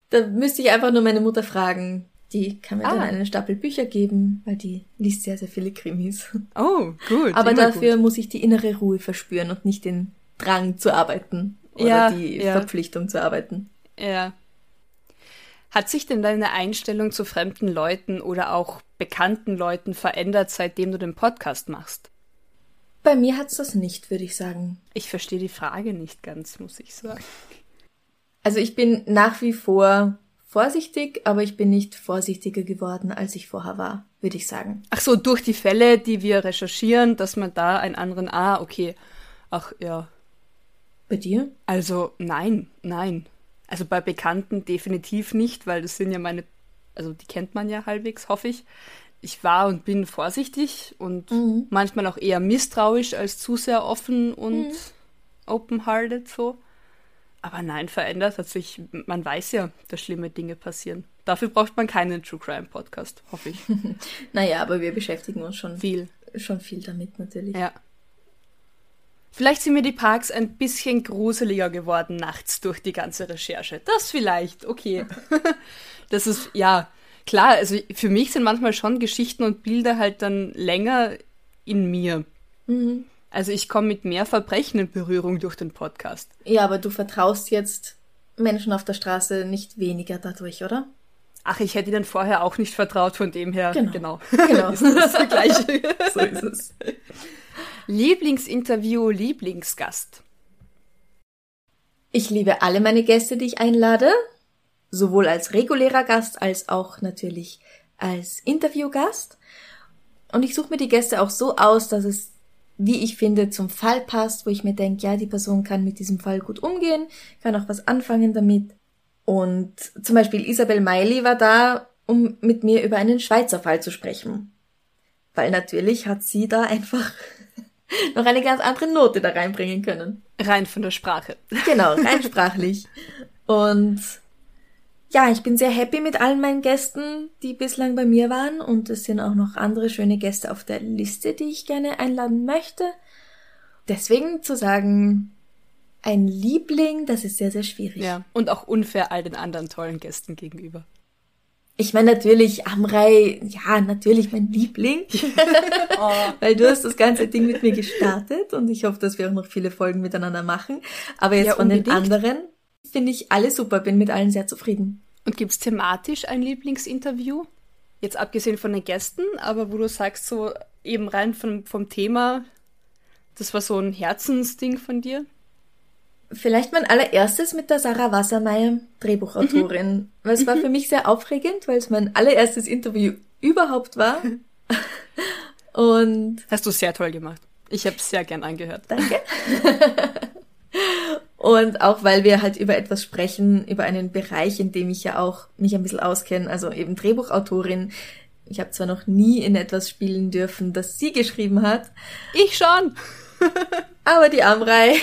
Da müsste ich einfach nur meine Mutter fragen. Die kann mir ah. dann einen Stapel Bücher geben, weil die liest sehr, sehr viele Krimis. Oh, gut. Aber dafür gut. muss ich die innere Ruhe verspüren und nicht den Drang zu arbeiten oder ja, die ja. Verpflichtung zu arbeiten. Ja. Hat sich denn deine Einstellung zu fremden Leuten oder auch bekannten Leuten verändert, seitdem du den Podcast machst? Bei mir hat's das nicht, würde ich sagen. Ich verstehe die Frage nicht ganz, muss ich sagen. Also ich bin nach wie vor vorsichtig, aber ich bin nicht vorsichtiger geworden, als ich vorher war, würde ich sagen. Ach so, durch die Fälle, die wir recherchieren, dass man da einen anderen, ah, okay. Ach, ja. Bei dir? Also, nein, nein. Also bei Bekannten definitiv nicht, weil das sind ja meine, also die kennt man ja halbwegs, hoffe ich ich war und bin vorsichtig und mhm. manchmal auch eher misstrauisch als zu sehr offen und mhm. open-hearted so. Aber nein, verändert hat sich, man weiß ja, dass schlimme Dinge passieren. Dafür braucht man keinen True Crime Podcast, hoffe ich. naja, aber wir beschäftigen uns schon viel. Schon viel damit natürlich. Ja. Vielleicht sind mir die Parks ein bisschen gruseliger geworden nachts durch die ganze Recherche. Das vielleicht, okay. das ist, ja, klar, also für mich sind manchmal schon Geschichten und Bilder halt dann länger in mir. Mhm. Also ich komme mit mehr Verbrechen in Berührung durch den Podcast. Ja, aber du vertraust jetzt Menschen auf der Straße nicht weniger dadurch, oder? Ach, ich hätte ihnen vorher auch nicht vertraut, von dem her. Genau. Genau. genau. ist das Gleiche. so ist es. Lieblingsinterview, Lieblingsgast. Ich liebe alle meine Gäste, die ich einlade sowohl als regulärer Gast als auch natürlich als Interviewgast. Und ich suche mir die Gäste auch so aus, dass es, wie ich finde, zum Fall passt, wo ich mir denke, ja, die Person kann mit diesem Fall gut umgehen, kann auch was anfangen damit. Und zum Beispiel Isabel Meili war da, um mit mir über einen Schweizer Fall zu sprechen. Weil natürlich hat sie da einfach noch eine ganz andere Note da reinbringen können. Rein von der Sprache. Genau, rein sprachlich. Und ja, ich bin sehr happy mit allen meinen Gästen, die bislang bei mir waren. Und es sind auch noch andere schöne Gäste auf der Liste, die ich gerne einladen möchte. Deswegen zu sagen, ein Liebling, das ist sehr, sehr schwierig. Ja, und auch unfair all den anderen tollen Gästen gegenüber. Ich meine natürlich, Amrei, ja, natürlich mein Liebling, oh. weil du hast das ganze Ding mit mir gestartet und ich hoffe, dass wir auch noch viele Folgen miteinander machen. Aber jetzt ja, von den anderen finde ich alle super, bin mit allen sehr zufrieden. Und gibt's thematisch ein Lieblingsinterview? Jetzt abgesehen von den Gästen, aber wo du sagst, so eben rein vom, vom Thema, das war so ein Herzensding von dir? Vielleicht mein allererstes mit der Sarah Wassermeier, Drehbuchautorin. Mhm. Weil es war mhm. für mich sehr aufregend, weil es mein allererstes Interview überhaupt war. Und. Hast du sehr toll gemacht. Ich habe es sehr gern angehört. Danke. Und auch weil wir halt über etwas sprechen, über einen Bereich, in dem ich ja auch mich ein bisschen auskenne, also eben Drehbuchautorin. Ich habe zwar noch nie in etwas spielen dürfen, das sie geschrieben hat. Ich schon. aber die Amrei.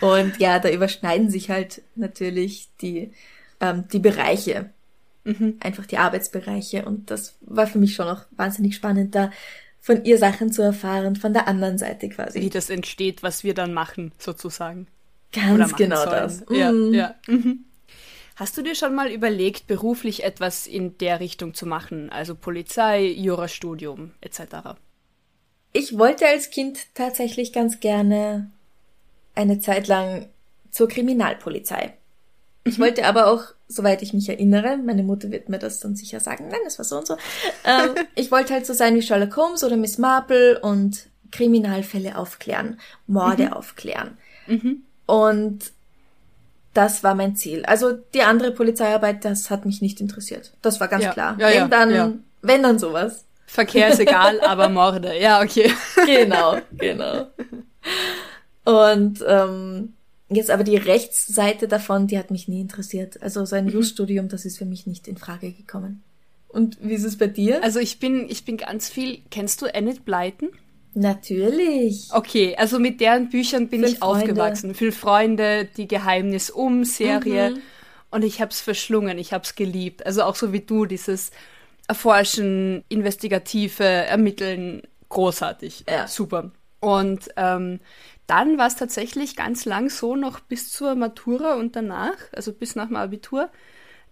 und ja, da überschneiden sich halt natürlich die, ähm, die Bereiche. Mhm. Einfach die Arbeitsbereiche. Und das war für mich schon auch wahnsinnig spannend, da von ihr Sachen zu erfahren, von der anderen Seite quasi. Wie das entsteht, was wir dann machen, sozusagen. Ganz genau sollen. das. Ja, mhm. ja. Mhm. Hast du dir schon mal überlegt, beruflich etwas in der Richtung zu machen, also Polizei, Jurastudium etc.? Ich wollte als Kind tatsächlich ganz gerne eine Zeit lang zur Kriminalpolizei. Ich mhm. wollte aber auch, soweit ich mich erinnere, meine Mutter wird mir das dann sicher sagen, nein, das war so und so, ähm, ich wollte halt so sein wie Sherlock Holmes oder Miss Marple und Kriminalfälle aufklären, Morde mhm. aufklären. Mhm. Und das war mein Ziel. Also die andere Polizeiarbeit, das hat mich nicht interessiert. Das war ganz ja. klar. Ja, wenn ja, dann, wenn dann sowas. Verkehr ist egal, aber Morde. Ja, okay. Genau, genau. Und ähm, jetzt aber die Rechtsseite davon, die hat mich nie interessiert. Also so ein mhm. Jus-Studium, das ist für mich nicht in Frage gekommen. Und wie ist es bei dir? Also ich bin, ich bin ganz viel. Kennst du Enid Blyton? Natürlich. Okay, also mit deren Büchern bin Fünf ich Freunde. aufgewachsen. Fünf Freunde, die Geheimnis um Serie. Mhm. Und ich hab's verschlungen, ich hab's geliebt. Also auch so wie du, dieses Erforschen, Investigative, Ermitteln, großartig. Ja. Super. Und ähm, dann war es tatsächlich ganz lang so, noch bis zur Matura und danach, also bis nach dem Abitur,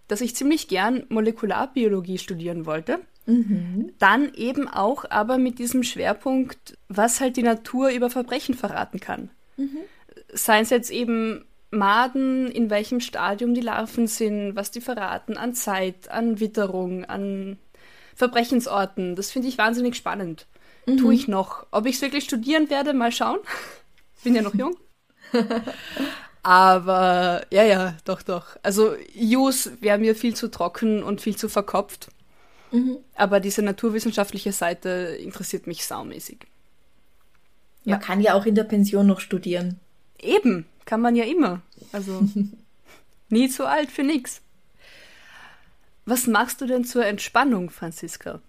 dass ich ziemlich gern Molekularbiologie studieren wollte. Mhm. Dann eben auch aber mit diesem Schwerpunkt, was halt die Natur über Verbrechen verraten kann. Mhm. Seien es jetzt eben Maden, in welchem Stadium die Larven sind, was die verraten an Zeit, an Witterung, an Verbrechensorten. Das finde ich wahnsinnig spannend. Mhm. Tue ich noch. Ob ich es wirklich studieren werde, mal schauen. Bin ja noch jung. Aber ja, ja, doch, doch. Also Jus wäre mir viel zu trocken und viel zu verkopft. Mhm. Aber diese naturwissenschaftliche Seite interessiert mich saumäßig. Man ja. kann ja auch in der Pension noch studieren. Eben, kann man ja immer. Also nie zu alt für nix. Was machst du denn zur Entspannung, Franziska?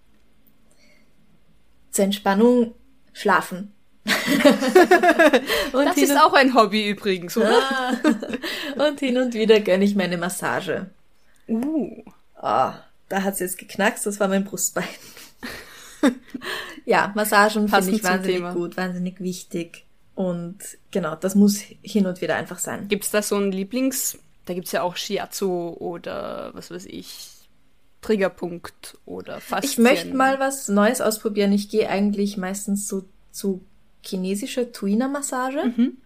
Zur Entspannung schlafen. das ist auch ein Hobby übrigens, oder? Ah. und hin und wieder gönne ich meine Massage. Uh. Oh, da hat es jetzt geknackst, das war mein Brustbein. ja, Massagen finde ich wahnsinnig Thema. gut, wahnsinnig wichtig. Und genau, das muss hin und wieder einfach sein. Gibt es da so einen Lieblings, da gibt es ja auch Shiatsu oder was weiß ich, Triggerpunkt oder Faszien. Ich möchte mal was Neues ausprobieren. Ich gehe eigentlich meistens so zu chinesischer Tuina-Massage, mhm.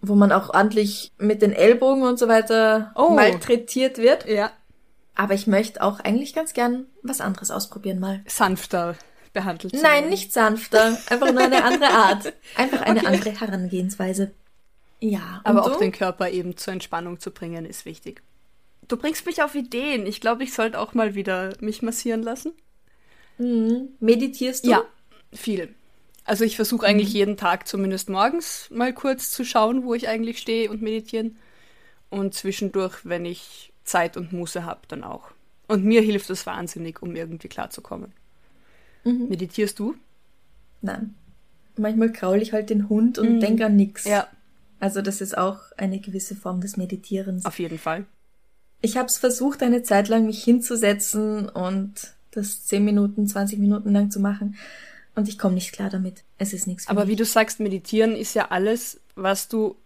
wo man auch ordentlich mit den Ellbogen und so weiter oh. malträtiert wird. Ja. Aber ich möchte auch eigentlich ganz gern was anderes ausprobieren mal. Sanfter behandelt. Nein, werden. nicht sanfter. Einfach nur eine andere Art. Einfach eine okay. andere Herangehensweise. Ja. Aber auch den Körper eben zur Entspannung zu bringen, ist wichtig. Du bringst mich auf Ideen. Ich glaube, ich sollte auch mal wieder mich massieren lassen. Mhm. Meditierst du? Ja, viel. Also ich versuche mhm. eigentlich jeden Tag zumindest morgens mal kurz zu schauen, wo ich eigentlich stehe und meditieren. Und zwischendurch, wenn ich Zeit und Muße habe, dann auch. Und mir hilft das wahnsinnig, um irgendwie klarzukommen. Mhm. Meditierst du? Nein. Manchmal kraul ich halt den Hund und mhm. denke an nichts. Ja. Also das ist auch eine gewisse Form des Meditierens. Auf jeden Fall. Ich habe es versucht, eine Zeit lang mich hinzusetzen und das 10 Minuten, 20 Minuten lang zu machen. Und ich komme nicht klar damit. Es ist nichts Aber mich. wie du sagst, meditieren ist ja alles, was du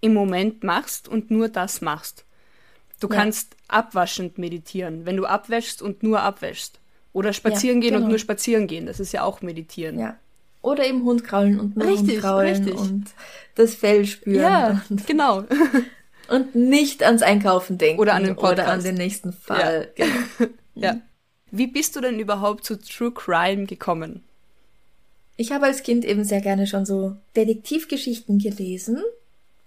im Moment machst und nur das machst. Du Ja. kannst abwaschend meditieren, wenn du abwäschst und nur abwäschst. Oder spazieren Ja, gehen und genau. nur spazieren gehen. Das ist ja auch meditieren. Ja. Oder eben Hund kraulen und nur Richtig, Hund kraulen richtig. und das Fell spüren Ja, und, genau. und nicht ans Einkaufen denken Oder an den oder an Podcast. den nächsten Fall. Genau. ja. Wie bist du denn überhaupt zu True Crime gekommen? Ich habe als Kind eben sehr gerne schon so Detektivgeschichten gelesen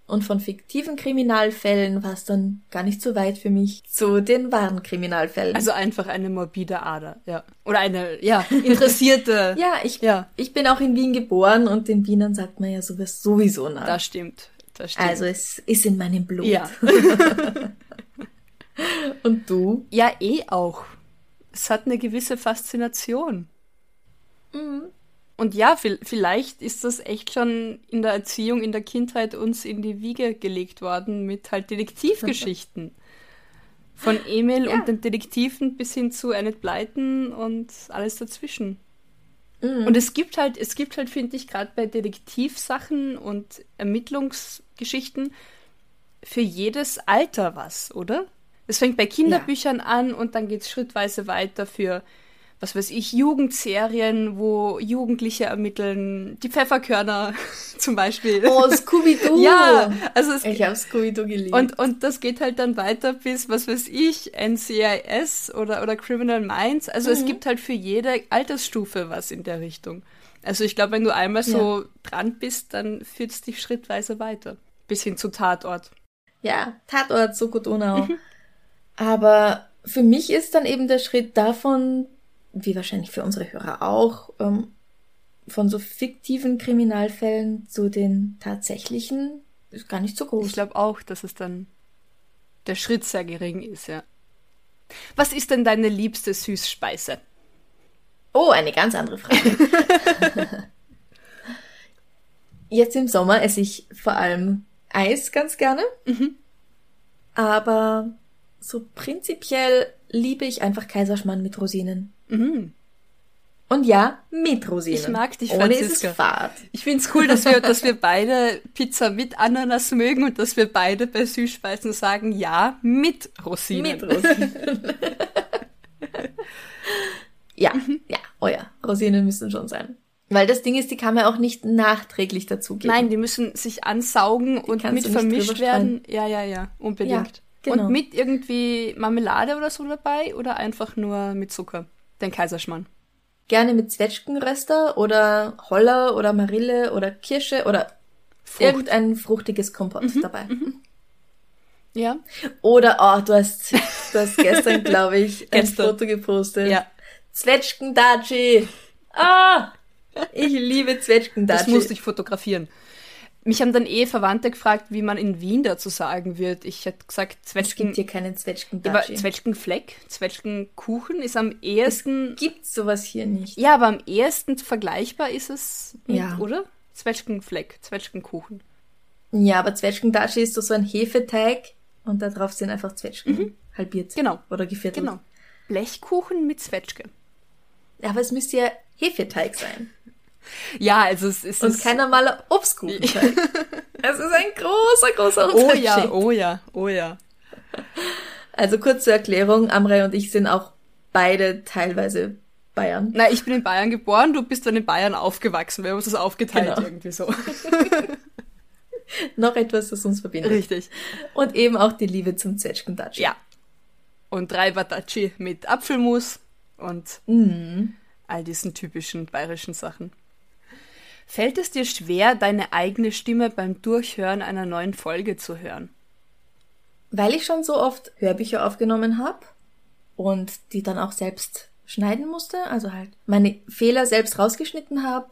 und von fiktiven Kriminalfällen war es dann gar nicht so weit für mich zu den wahren Kriminalfällen. Also einfach eine morbide Ader, ja. Oder eine, ja, interessierte. ja, ich, Ja. ich bin auch in Wien geboren und den Wienern sagt man ja sowas sowieso nach. Das stimmt. Das stimmt. also es ist in meinem Blut. ja. Und du? Ja, eh auch. Es hat eine gewisse Faszination. Und ja, vi- vielleicht ist das echt schon in der Erziehung, in der Kindheit uns in die Wiege gelegt worden mit halt Detektivgeschichten. Von Emil Ja. und den Detektiven bis hin zu Annette Blyton und alles dazwischen. Und es gibt halt, es gibt halt, finde ich, gerade bei Detektivsachen und Ermittlungsgeschichten für jedes Alter was, oder? Es fängt bei Kinderbüchern an und dann geht es schrittweise weiter für, was weiß ich, Jugendserien, wo Jugendliche ermitteln, die Pfefferkörner zum Beispiel. Oh, Scooby-Doo! ja, also es Ich habe Scooby-Doo geliebt. und, und das geht halt dann weiter bis, was weiß ich, NCIS oder, oder Criminal Minds. Also es gibt halt für jede Altersstufe was in der Richtung. Also ich glaube, wenn du einmal so dran bist, dann führt es dich schrittweise weiter. Bis hin zu Tatort. Ja, Tatort, Soko Donau. Aber für mich ist dann eben der Schritt davon, wie wahrscheinlich für unsere Hörer auch, ähm, von so fiktiven Kriminalfällen zu den tatsächlichen, ist gar nicht so groß. Ich glaube auch, dass es dann der Schritt sehr gering ist, ja. Was ist denn deine liebste Süßspeise? Oh, eine ganz andere Frage. Jetzt im Sommer esse ich vor allem Eis ganz gerne. Aber so prinzipiell liebe ich einfach Kaiserschmarrn mit Rosinen. Mhm. Und ja, mit Rosinen. Ich mag dich, Ohne ist Franziska. es fad. Ich finde es cool, dass wir, dass wir beide Pizza mit Ananas mögen und dass wir beide bei Süßspeisen sagen, ja, mit Rosinen. Mit Rosinen. ja, ja, oh ja, Rosinen müssen schon sein. Weil das Ding ist, die kann man auch nicht nachträglich dazugeben. Nein, die müssen sich ansaugen und kannst mit vermischt werden. Ja, ja, ja, unbedingt. Ja, genau. Und mit irgendwie Marmelade oder so dabei oder einfach nur mit Zucker. Den Kaiserschmarrn. Gerne mit Zwetschgenröster oder Holler oder Marille oder Kirsche oder Frucht. irgendein fruchtiges Kompott dabei. Ja. Oder, oh, du hast, du hast gestern, glaube ich, ein Gestern. Foto gepostet. Ja. Zwetschgendatschi. Ah, ich liebe Zwetschgendatschi. Das musste ich fotografieren. Mich haben dann eh Verwandte gefragt, wie man in Wien dazu sagen wird. Ich hätte gesagt, Es Zwetschgen. gibt hier keinen Ja, aber. Zwetschgenfleck, Zwetschgenkuchen ist am ehesten. Gibt sowas hier nicht. Ja, aber am ehesten vergleichbar ist es, mit, Ja. oder? Zwetschgenfleck, Zwetschgenkuchen. Ja, aber Zwetschgendatschi ist doch so ein Hefeteig und da drauf sind einfach Zwetschgen halbiert. Genau. Oder geviertelt. Genau. Blechkuchen mit Zwetschge. Ja, Aber es müsste ja Hefeteig sein. Ja, also es ist. Und kein normaler Obstkuchenteig. Es ist ein großer, großer Oh Unterschied. ja, oh ja, oh ja. Also kurz zur Erklärung, Amrei und ich sind auch beide teilweise Bayern. Na, ich bin in Bayern geboren, du bist dann in Bayern aufgewachsen. Wir haben uns das aufgeteilt Genau. irgendwie so. Noch etwas, das uns verbindet. Richtig. Und eben auch die Liebe zum Zwetschgendatschi. Ja. Und drei Batatschi mit Apfelmus und Mhm. all diesen typischen bayerischen Sachen. Fällt es dir schwer, deine eigene Stimme beim Durchhören einer neuen Folge zu hören? Weil ich schon so oft Hörbücher aufgenommen habe und die dann auch selbst schneiden musste, also halt meine Fehler selbst rausgeschnitten habe,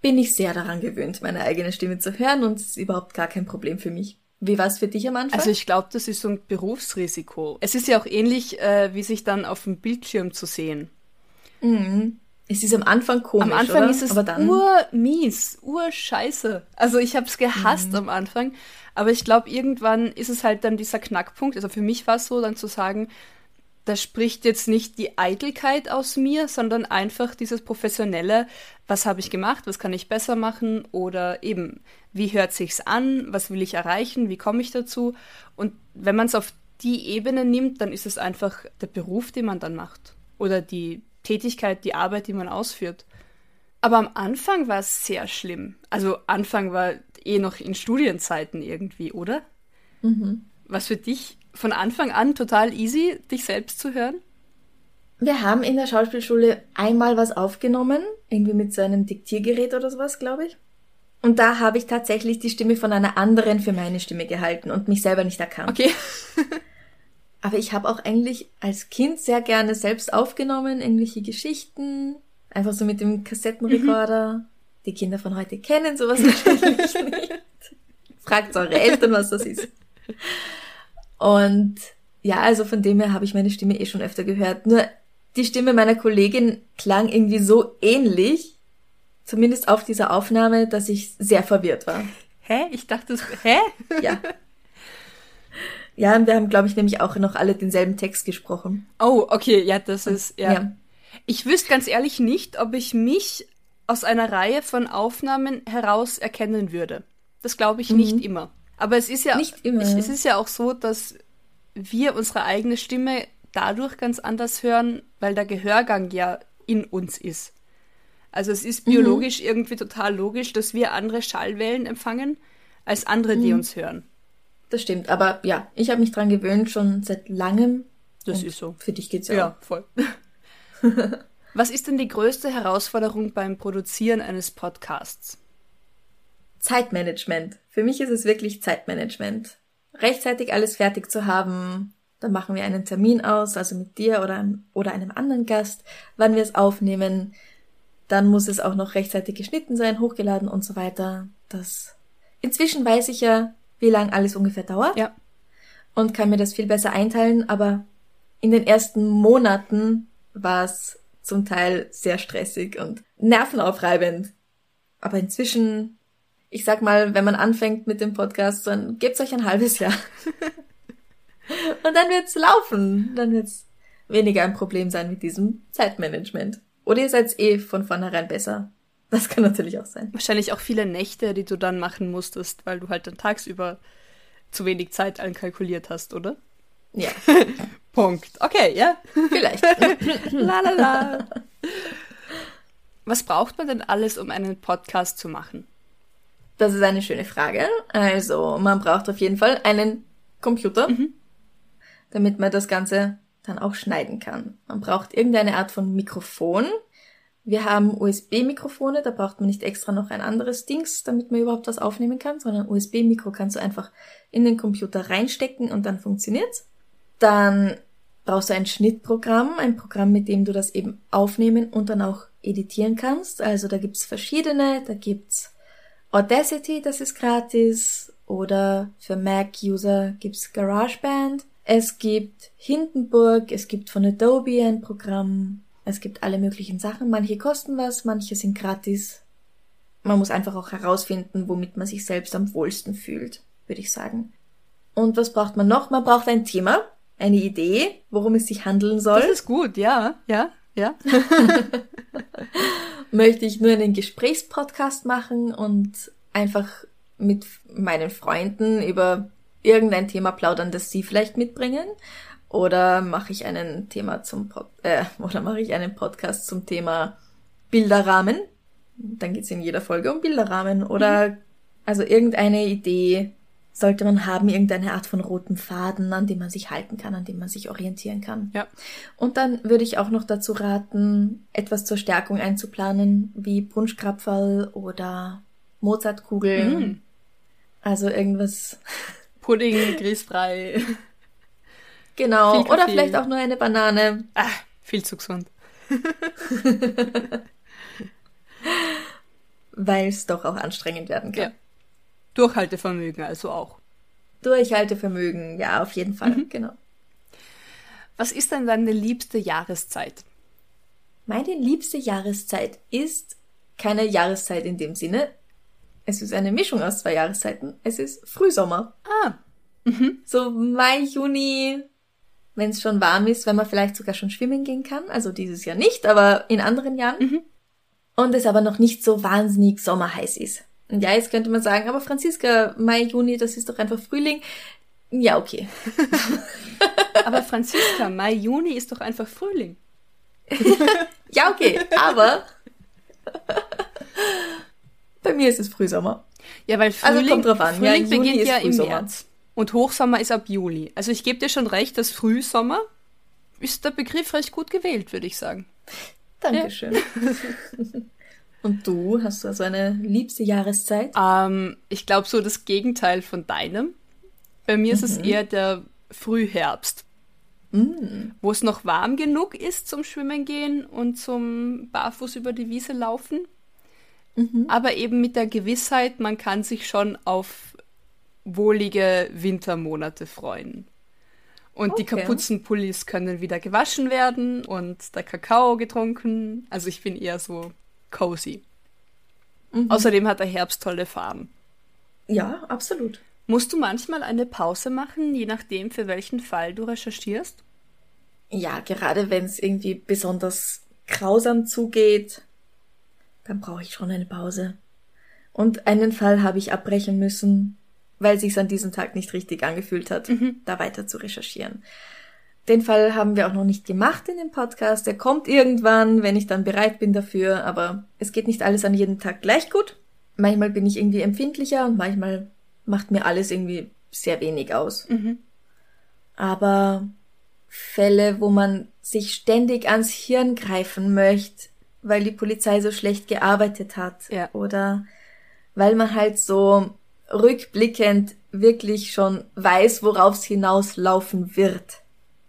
bin ich sehr daran gewöhnt, meine eigene Stimme zu hören und es ist überhaupt gar kein Problem für mich. Wie war es für dich am Anfang? Also ich glaube, das ist so ein Berufsrisiko. Es ist ja auch ähnlich, äh, wie sich dann auf dem Bildschirm zu sehen. Es ist am Anfang komisch, Am Anfang oder? ist es Aber dann, urmies, urscheiße. Also ich habe es gehasst Mhm. am Anfang, aber ich glaube, irgendwann ist es halt dann dieser Knackpunkt. Also für mich war es so, dann zu sagen, da spricht jetzt nicht die Eitelkeit aus mir, sondern einfach dieses professionelle, was habe ich gemacht, was kann ich besser machen oder eben, wie hört sich's an, was will ich erreichen, wie komme ich dazu? Und wenn man es auf die Ebene nimmt, dann ist es einfach der Beruf, den man dann macht. Oder die Tätigkeit, die Arbeit, die man ausführt. Aber am Anfang war es sehr schlimm. Also Anfang war eh noch in Studienzeiten irgendwie, oder? Mhm. Was für dich von Anfang an total easy, dich selbst zu hören? Wir haben in der Schauspielschule einmal was aufgenommen, irgendwie mit so einem Diktiergerät oder sowas, glaube ich. Und da habe ich tatsächlich die Stimme von einer anderen für meine Stimme gehalten und mich selber nicht erkannt. Okay. Aber ich habe auch eigentlich als Kind sehr gerne selbst aufgenommen, irgendwelche Geschichten, einfach so mit dem Kassettenrekorder. Mhm. Die Kinder von heute kennen sowas natürlich nicht. Fragt eure Eltern, was das ist. Und ja, also von dem her habe ich meine Stimme eh schon öfter gehört. Nur die Stimme meiner Kollegin klang irgendwie so ähnlich, zumindest auf dieser Aufnahme, dass ich sehr verwirrt war. Hä? Ich dachte, hä? Ja. Ja, und wir haben, glaube ich, nämlich auch noch alle denselben Text gesprochen. Oh, okay, ja, das ist, ja. ja. Ich wüsste ganz ehrlich nicht, ob ich mich aus einer Reihe von Aufnahmen heraus erkennen würde. Das glaube ich mhm. nicht immer. Aber es ist ja, nicht immer. Es, ist ja auch so, dass wir unsere eigene Stimme dadurch ganz anders hören, weil der Gehörgang ja in uns ist. Also es ist biologisch mhm. irgendwie total logisch, dass wir andere Schallwellen empfangen als andere, die mhm. uns hören. Das stimmt, aber ja, ich habe mich dran gewöhnt schon seit langem. Das ist so. Für dich geht's ja. Ja, voll. Was ist denn die größte Herausforderung beim Produzieren eines Podcasts? Zeitmanagement. Für mich ist es wirklich Zeitmanagement. Rechtzeitig alles fertig zu haben, dann machen wir einen Termin aus, also mit dir oder, oder einem anderen Gast, wann wir es aufnehmen. Dann muss es auch noch rechtzeitig geschnitten sein, hochgeladen und so weiter. Das inzwischen weiß ich ja, wie lang alles ungefähr dauert. Ja. Und kann mir das viel besser einteilen, aber in den ersten Monaten war es zum Teil sehr stressig und nervenaufreibend. Aber inzwischen, ich sag mal, wenn man anfängt mit dem Podcast, dann gebt's euch ein halbes Jahr. Und dann wird's laufen. Dann wird's weniger ein Problem sein mit diesem Zeitmanagement. Oder ihr seid eh von vornherein besser. Das kann natürlich auch sein. Wahrscheinlich auch viele Nächte, die du dann machen musstest, weil du halt dann tagsüber zu wenig Zeit einkalkuliert hast, oder? Ja. Punkt. Okay, ja. Vielleicht. la la la. Was braucht man denn alles, um einen Podcast zu machen? Das ist eine schöne Frage. Also, man braucht auf jeden Fall einen Computer. Mhm damit man das Ganze dann auch schneiden kann. Man braucht irgendeine Art von Mikrofon. Wir haben USB-Mikrofone, da braucht man nicht extra noch ein anderes Dings, damit man überhaupt was aufnehmen kann, sondern USB-Mikro kannst du einfach in den Computer reinstecken und dann funktioniert's. Dann brauchst du ein Schnittprogramm, ein Programm, mit dem du das eben aufnehmen und dann auch editieren kannst. Also da gibt's verschiedene, da gibt's Audacity, das ist gratis, oder für Mac-User gibt's GarageBand. Es gibt Hindenburg, es gibt von Adobe ein Programm, es gibt alle möglichen Sachen. Manche kosten was, manche sind gratis. Man muss einfach auch herausfinden, womit man sich selbst am wohlsten fühlt, würde ich sagen. Und was braucht man noch? Man braucht ein Thema, eine Idee, worum es sich handeln soll. Das ist gut, ja, ja, ja. Möchte ich nur einen Gesprächspodcast machen und einfach mit meinen Freunden über irgendein Thema plaudern, das Sie vielleicht mitbringen? Oder mache ich einen Thema zum Pod äh, oder mache ich einen Podcast zum Thema Bilderrahmen? Dann geht's in jeder Folge um Bilderrahmen. Oder mhm. also irgendeine Idee sollte man haben, irgendeine Art von roten Faden, an dem man sich halten kann, an dem man sich orientieren kann. Ja. Und dann würde ich auch noch dazu raten, etwas zur Stärkung einzuplanen, wie Punschkrapferl oder Mozartkugeln. Mhm. Also irgendwas Pudding, grießfrei. Genau, oder vielleicht auch nur eine Banane. Ah, viel zu gesund. Weil es doch auch anstrengend werden kann. Ja. Durchhaltevermögen also auch. Durchhaltevermögen, ja, auf jeden Fall, mhm. genau. Was ist denn deine liebste Jahreszeit? Meine liebste Jahreszeit ist keine Jahreszeit in dem Sinne, es ist eine Mischung aus zwei Jahreszeiten. Es ist Frühsommer. Ah. Mhm. So Mai, Juni, wenn es schon warm ist, wenn man vielleicht sogar schon schwimmen gehen kann. Also dieses Jahr nicht, aber in anderen Jahren. Mhm. Und es aber noch nicht so wahnsinnig sommerheiß ist. Und ja, jetzt könnte man sagen, aber Franziska, Mai, Juni, das ist doch einfach Frühling. Ja, okay. Aber Franziska, Mai, Juni ist doch einfach Frühling. ja, okay, aber bei mir ist es Frühsommer. Ja, weil Frühling, also kommt drauf an. Frühling ja, beginnt ja Frühsommer. im März. Und Hochsommer ist ab Juli. Also ich gebe dir schon recht, dass Frühsommer ist der Begriff recht gut gewählt, würde ich sagen. Dankeschön. Ja. Und du, hast du also eine liebste Jahreszeit? Ähm, ich glaube so das Gegenteil von deinem. Bei mir mhm. ist es mhm. eher der Frühherbst. Mhm. Wo es noch warm genug ist zum Schwimmen gehen und zum Barfuß über die Wiese laufen. Mhm. Aber eben mit der Gewissheit, man kann sich schon auf wohlige Wintermonate freuen. Und okay. die Kapuzenpullis können wieder gewaschen werden und der Kakao getrunken. Also ich bin eher so cozy. Mhm. Außerdem hat der Herbst tolle Farben. Ja, absolut. Musst du manchmal eine Pause machen, je nachdem, für welchen Fall du recherchierst? Ja, gerade wenn es irgendwie besonders grausam zugeht, dann brauche ich schon eine Pause. Und einen Fall habe ich abbrechen müssen, weil sich's an diesem Tag nicht richtig angefühlt hat, mhm. da weiter zu recherchieren. Den Fall haben wir auch noch nicht gemacht in dem Podcast. Der kommt irgendwann, wenn ich dann bereit bin dafür. Aber es geht nicht alles an jedem Tag gleich gut. Manchmal bin ich irgendwie empfindlicher und manchmal macht mir alles irgendwie sehr wenig aus. Mhm. Aber Fälle, wo man sich ständig ans Hirn greifen möchte, weil die Polizei so schlecht gearbeitet hat. Ja. Oder weil man halt so rückblickend wirklich schon weiß, worauf es hinauslaufen wird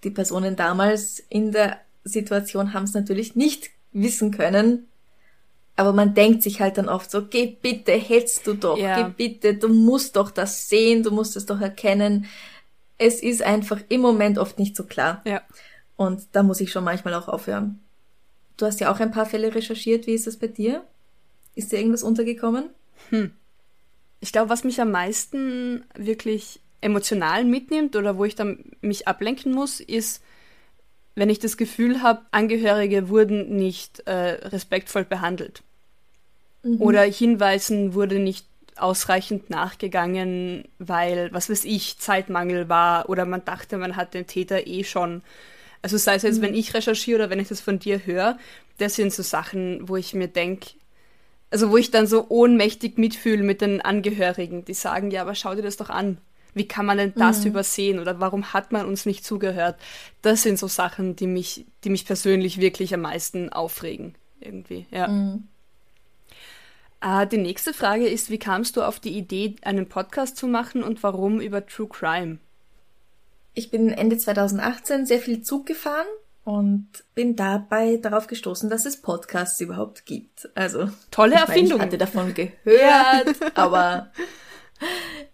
die Personen damals in der Situation haben es natürlich nicht wissen können. Aber man denkt sich halt dann oft so, geh bitte, hältst du doch, ja. geh bitte, du musst doch das sehen, du musst es doch erkennen. Es ist einfach im Moment oft nicht so klar. Ja. Und da muss ich schon manchmal auch aufhören. Du hast ja auch ein paar Fälle recherchiert. Wie ist das bei dir? Ist dir irgendwas untergekommen? Hm. Ich glaube, was mich am meisten wirklich emotional mitnimmt oder wo ich dann mich ablenken muss, ist, wenn ich das Gefühl habe, Angehörige wurden nicht äh, respektvoll behandelt. Mhm. Oder Hinweisen wurde nicht ausreichend nachgegangen, weil, was weiß ich, Zeitmangel war oder man dachte, man hat den Täter eh schon. Also sei es jetzt, mhm. wenn ich recherchiere oder wenn ich das von dir höre, das sind so Sachen, wo ich mir denke, also wo ich dann so ohnmächtig mitfühle mit den Angehörigen, die sagen, ja, aber schau dir das doch an. Wie kann man denn das mhm. übersehen oder warum hat man uns nicht zugehört? Das sind so Sachen, die mich, die mich persönlich wirklich am meisten aufregen. Irgendwie, ja. Mhm. Äh, die nächste Frage ist, wie kamst du auf die Idee, einen Podcast zu machen und warum über True Crime? Ich bin Ende 2018 sehr viel Zug gefahren und bin dabei darauf gestoßen, dass es Podcasts überhaupt gibt. Also tolle Erfindung. Ich hatte davon gehört, aber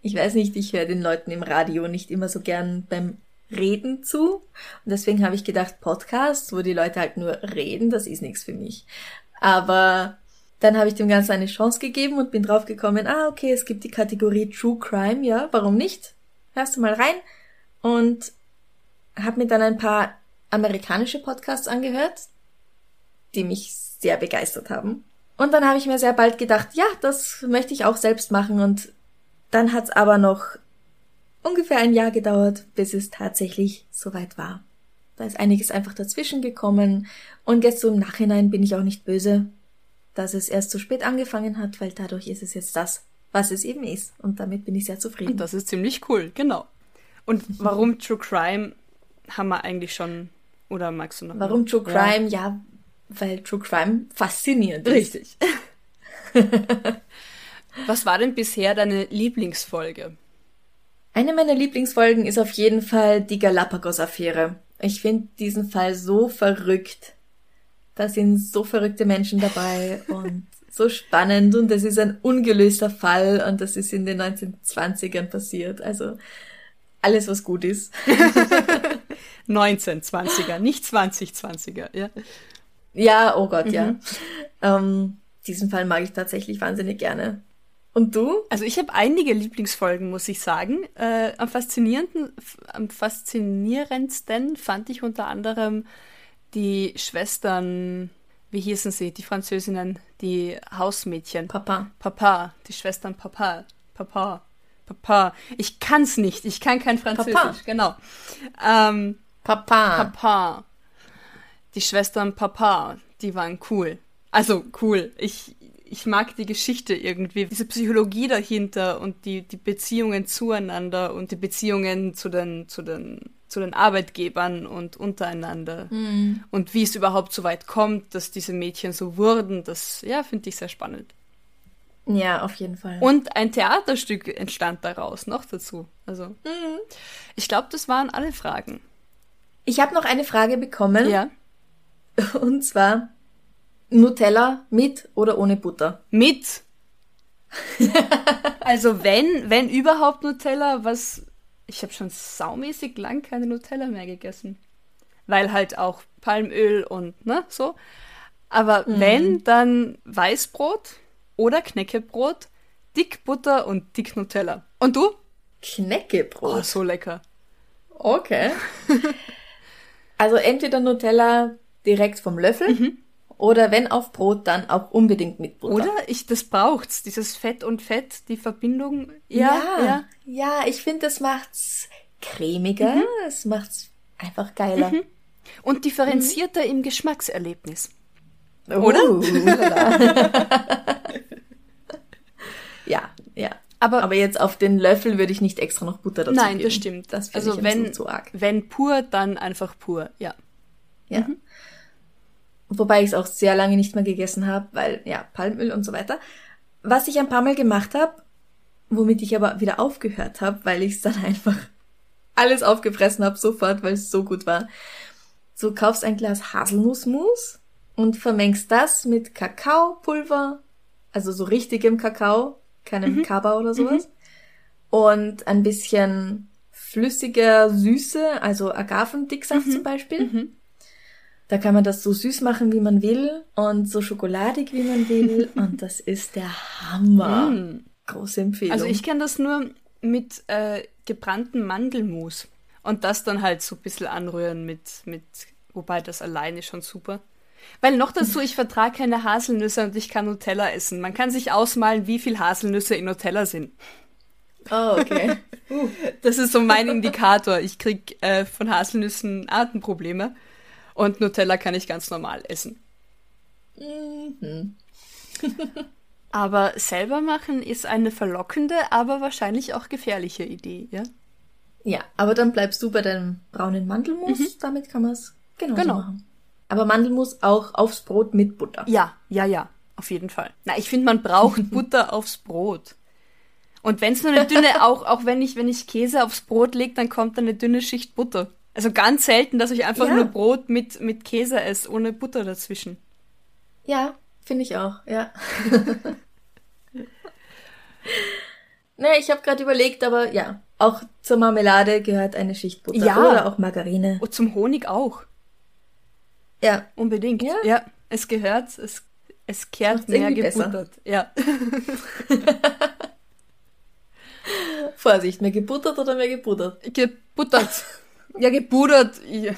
ich weiß nicht, ich höre den Leuten im Radio nicht immer so gern beim Reden zu. Und deswegen habe ich gedacht, Podcasts, wo die Leute halt nur reden, das ist nichts für mich. Aber dann habe ich dem Ganzen eine Chance gegeben und bin drauf gekommen, ah, okay, es gibt die Kategorie True Crime, ja, warum nicht? Hörst du mal rein? Und habe mir dann ein paar amerikanische Podcasts angehört, die mich sehr begeistert haben. Und dann habe ich mir sehr bald gedacht, ja, das möchte ich auch selbst machen und dann hat's aber noch ungefähr ein Jahr gedauert, bis es tatsächlich soweit war. Da ist einiges einfach dazwischen gekommen und jetzt so im Nachhinein bin ich auch nicht böse, dass es erst zu spät angefangen hat, weil dadurch ist es jetzt das, was es eben ist und damit bin ich sehr zufrieden. Und das ist ziemlich cool, genau. Und warum True Crime haben wir eigentlich schon oder magst du noch? Warum True Crime? Ja, ja weil True Crime faszinierend ist. Richtig. Was war denn bisher deine Lieblingsfolge? Eine meiner Lieblingsfolgen ist auf jeden Fall die Galapagos-Affäre. Ich finde diesen Fall so verrückt. Da sind so verrückte Menschen dabei und so spannend und es ist ein ungelöster Fall und das ist in den 1920ern passiert. Also alles, was gut ist. 1920er, nicht 2020er, ja. Ja, oh Gott, mhm. ja. Ähm, diesen Fall mag ich tatsächlich wahnsinnig gerne. Und du? Also ich habe einige Lieblingsfolgen, muss ich sagen. Äh, am, faszinierenden, am faszinierendsten fand ich unter anderem die Schwestern, wie hießen sie, die Französinnen, die Hausmädchen. Papa. Papa, die Schwestern Papa. Papa. Papa. Ich kann's nicht. Ich kann kein Französisch. Papa. Genau. Ähm, Papa. Papa. Die Schwestern Papa, die waren cool. Also cool. Ich, ich mag die Geschichte irgendwie. Diese Psychologie dahinter und die, die Beziehungen zueinander und die Beziehungen zu den, zu den, zu den Arbeitgebern und untereinander. Und wie es überhaupt so weit kommt, dass diese Mädchen so wurden, das, ja, finde ich sehr spannend. Ja, auf jeden Fall. Und ein Theaterstück entstand daraus noch dazu. Also, ich glaube, das waren alle Fragen. Ich habe noch eine Frage bekommen. Ja. Und zwar Nutella mit oder ohne Butter? Mit. also wenn, wenn überhaupt Nutella, was ich habe schon saumäßig lang keine Nutella mehr gegessen, weil halt auch Palmöl und ne so. Aber wenn dann Weißbrot oder Knäckebrot, dick Butter und dick Nutella. Und du? Knäckebrot. Oh, so lecker. Okay. also entweder Nutella direkt vom Löffel oder wenn auf Brot, dann auch unbedingt mit Butter. Oder ich das braucht's, dieses Fett und Fett, die Verbindung. Ja, Ja, ja, ja. ich finde, das macht's cremiger, es macht's einfach geiler. Und differenzierter im Geschmackserlebnis. Oder? ja, ja. Aber- Aber jetzt auf den Löffel würde ich nicht extra noch Butter dazu Nein, geben. das stimmt. Das also wenn, arg. wenn pur, dann einfach pur, ja. Ja. Wobei ich es auch sehr lange nicht mehr gegessen habe, weil ja, Palmöl und so weiter. Was ich ein paar Mal gemacht habe, womit ich aber wieder aufgehört habe, weil ich es dann einfach alles aufgefressen habe sofort, weil es so gut war. Du kaufst ein Glas Haselnussmus und vermengst das mit Kakaopulver, also so richtigem Kakao, keinem Kaba oder sowas. Und ein bisschen flüssiger Süße, also Agavendicksaft zum Beispiel. Da kann man das so süß machen, wie man will und so schokoladig, wie man will. und das ist der Hammer. Große Empfehlung. Also ich kenne das nur mit äh, gebrannten Mandelmus. Und das dann halt so ein bisschen anrühren mit, mit, wobei das alleine schon super. Weil noch dazu, ich vertrage keine Haselnüsse und ich kann Nutella essen. Man kann sich ausmalen, wie viel Haselnüsse in Nutella sind. oh, okay. Das ist so mein Indikator. Ich krieg äh, von Haselnüssen Atemprobleme und Nutella kann ich ganz normal essen. aber selber machen ist eine verlockende, aber wahrscheinlich auch gefährliche Idee, ja? ja, aber dann bleibst du bei deinem braunen Mandelmus. Damit kann man es Genau. machen. Aber Mandelmus auch aufs Brot mit Butter. Ja, ja, ja, auf jeden Fall. Na, ich finde, man braucht Butter aufs Brot. Und wenn es nur eine dünne, auch, auch wenn ich, wenn ich Käse aufs Brot lege, dann kommt da eine dünne Schicht Butter. Also ganz selten, dass ich einfach Ja. nur Brot mit, mit Käse esse, ohne Butter dazwischen. Ja, finde ich auch, ja. naja, ich habe gerade überlegt, aber ja, auch zur Marmelade gehört eine Schicht Butter. Ja. Oder auch Margarine. Und zum Honig auch. Ja, Unbedingt. Ja. ja es gehört, es, es kehrt mehr irgendwie besser. gebuttert. Ja. Vorsicht, mehr gebuttert oder mehr gebuttert? Gebuttert. ja, gebuttert. Ja.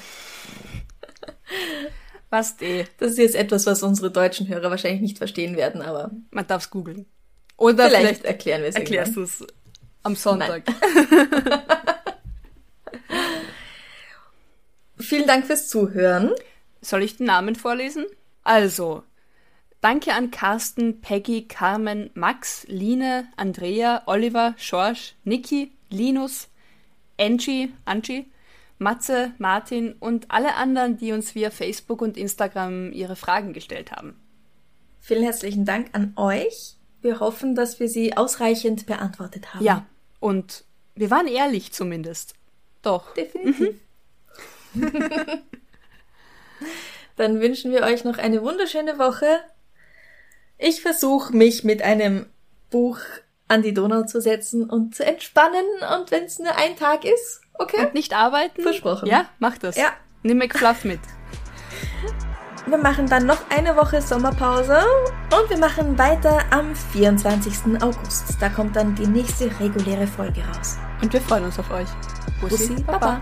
Was eh. Das ist jetzt etwas, was unsere deutschen Hörer wahrscheinlich nicht verstehen werden, aber Man darf es googeln. Oder vielleicht, vielleicht, erklären wir es erklärst du es am Sonntag. Vielen Dank fürs Zuhören. Soll ich den Namen vorlesen? Also, danke an Carsten, Peggy, Carmen, Max, Line, Andrea, Oliver, Schorsch, Niki, Linus, Angie, Angie, Matze, Martin und alle anderen, die uns via Facebook und Instagram ihre Fragen gestellt haben. Vielen herzlichen Dank an euch. Wir hoffen, dass wir sie ausreichend beantwortet haben. Ja, und wir waren ehrlich zumindest. Doch. definitiv. Dann wünschen wir euch noch eine wunderschöne Woche. Ich versuche mich mit einem Buch an die Donau zu setzen und zu entspannen. Und wenn es nur ein Tag ist, okay. Und nicht arbeiten? Versprochen. Ja, mach das. Ja. Nimm McFluff mit. Wir machen dann noch eine Woche Sommerpause und wir machen weiter am 24. August. Da kommt dann die nächste reguläre Folge raus. Und wir freuen uns auf euch. Bussi, Baba.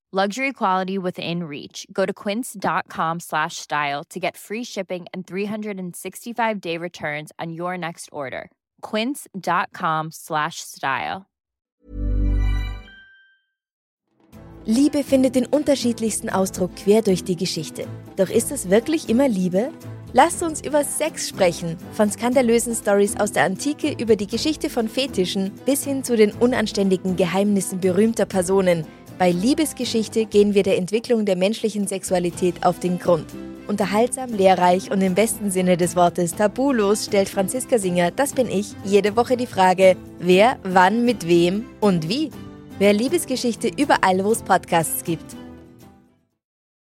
Luxury quality within reach. Go to quince.com slash style to get free shipping and 365 day returns on your next order. Quince.com slash style. Liebe findet den unterschiedlichsten Ausdruck quer durch die Geschichte. Doch ist es wirklich immer Liebe? Lasst uns über Sex sprechen. Von skandalösen Stories aus der Antike über die Geschichte von Fetischen bis hin zu den unanständigen Geheimnissen berühmter Personen. Bei Liebesgeschichte gehen wir der Entwicklung der menschlichen Sexualität auf den Grund. Unterhaltsam, lehrreich und im besten Sinne des Wortes tabulos stellt Franziska Singer, das bin ich, jede Woche die Frage, wer, wann, mit wem und wie. Wer Liebesgeschichte überall, wo es Podcasts gibt.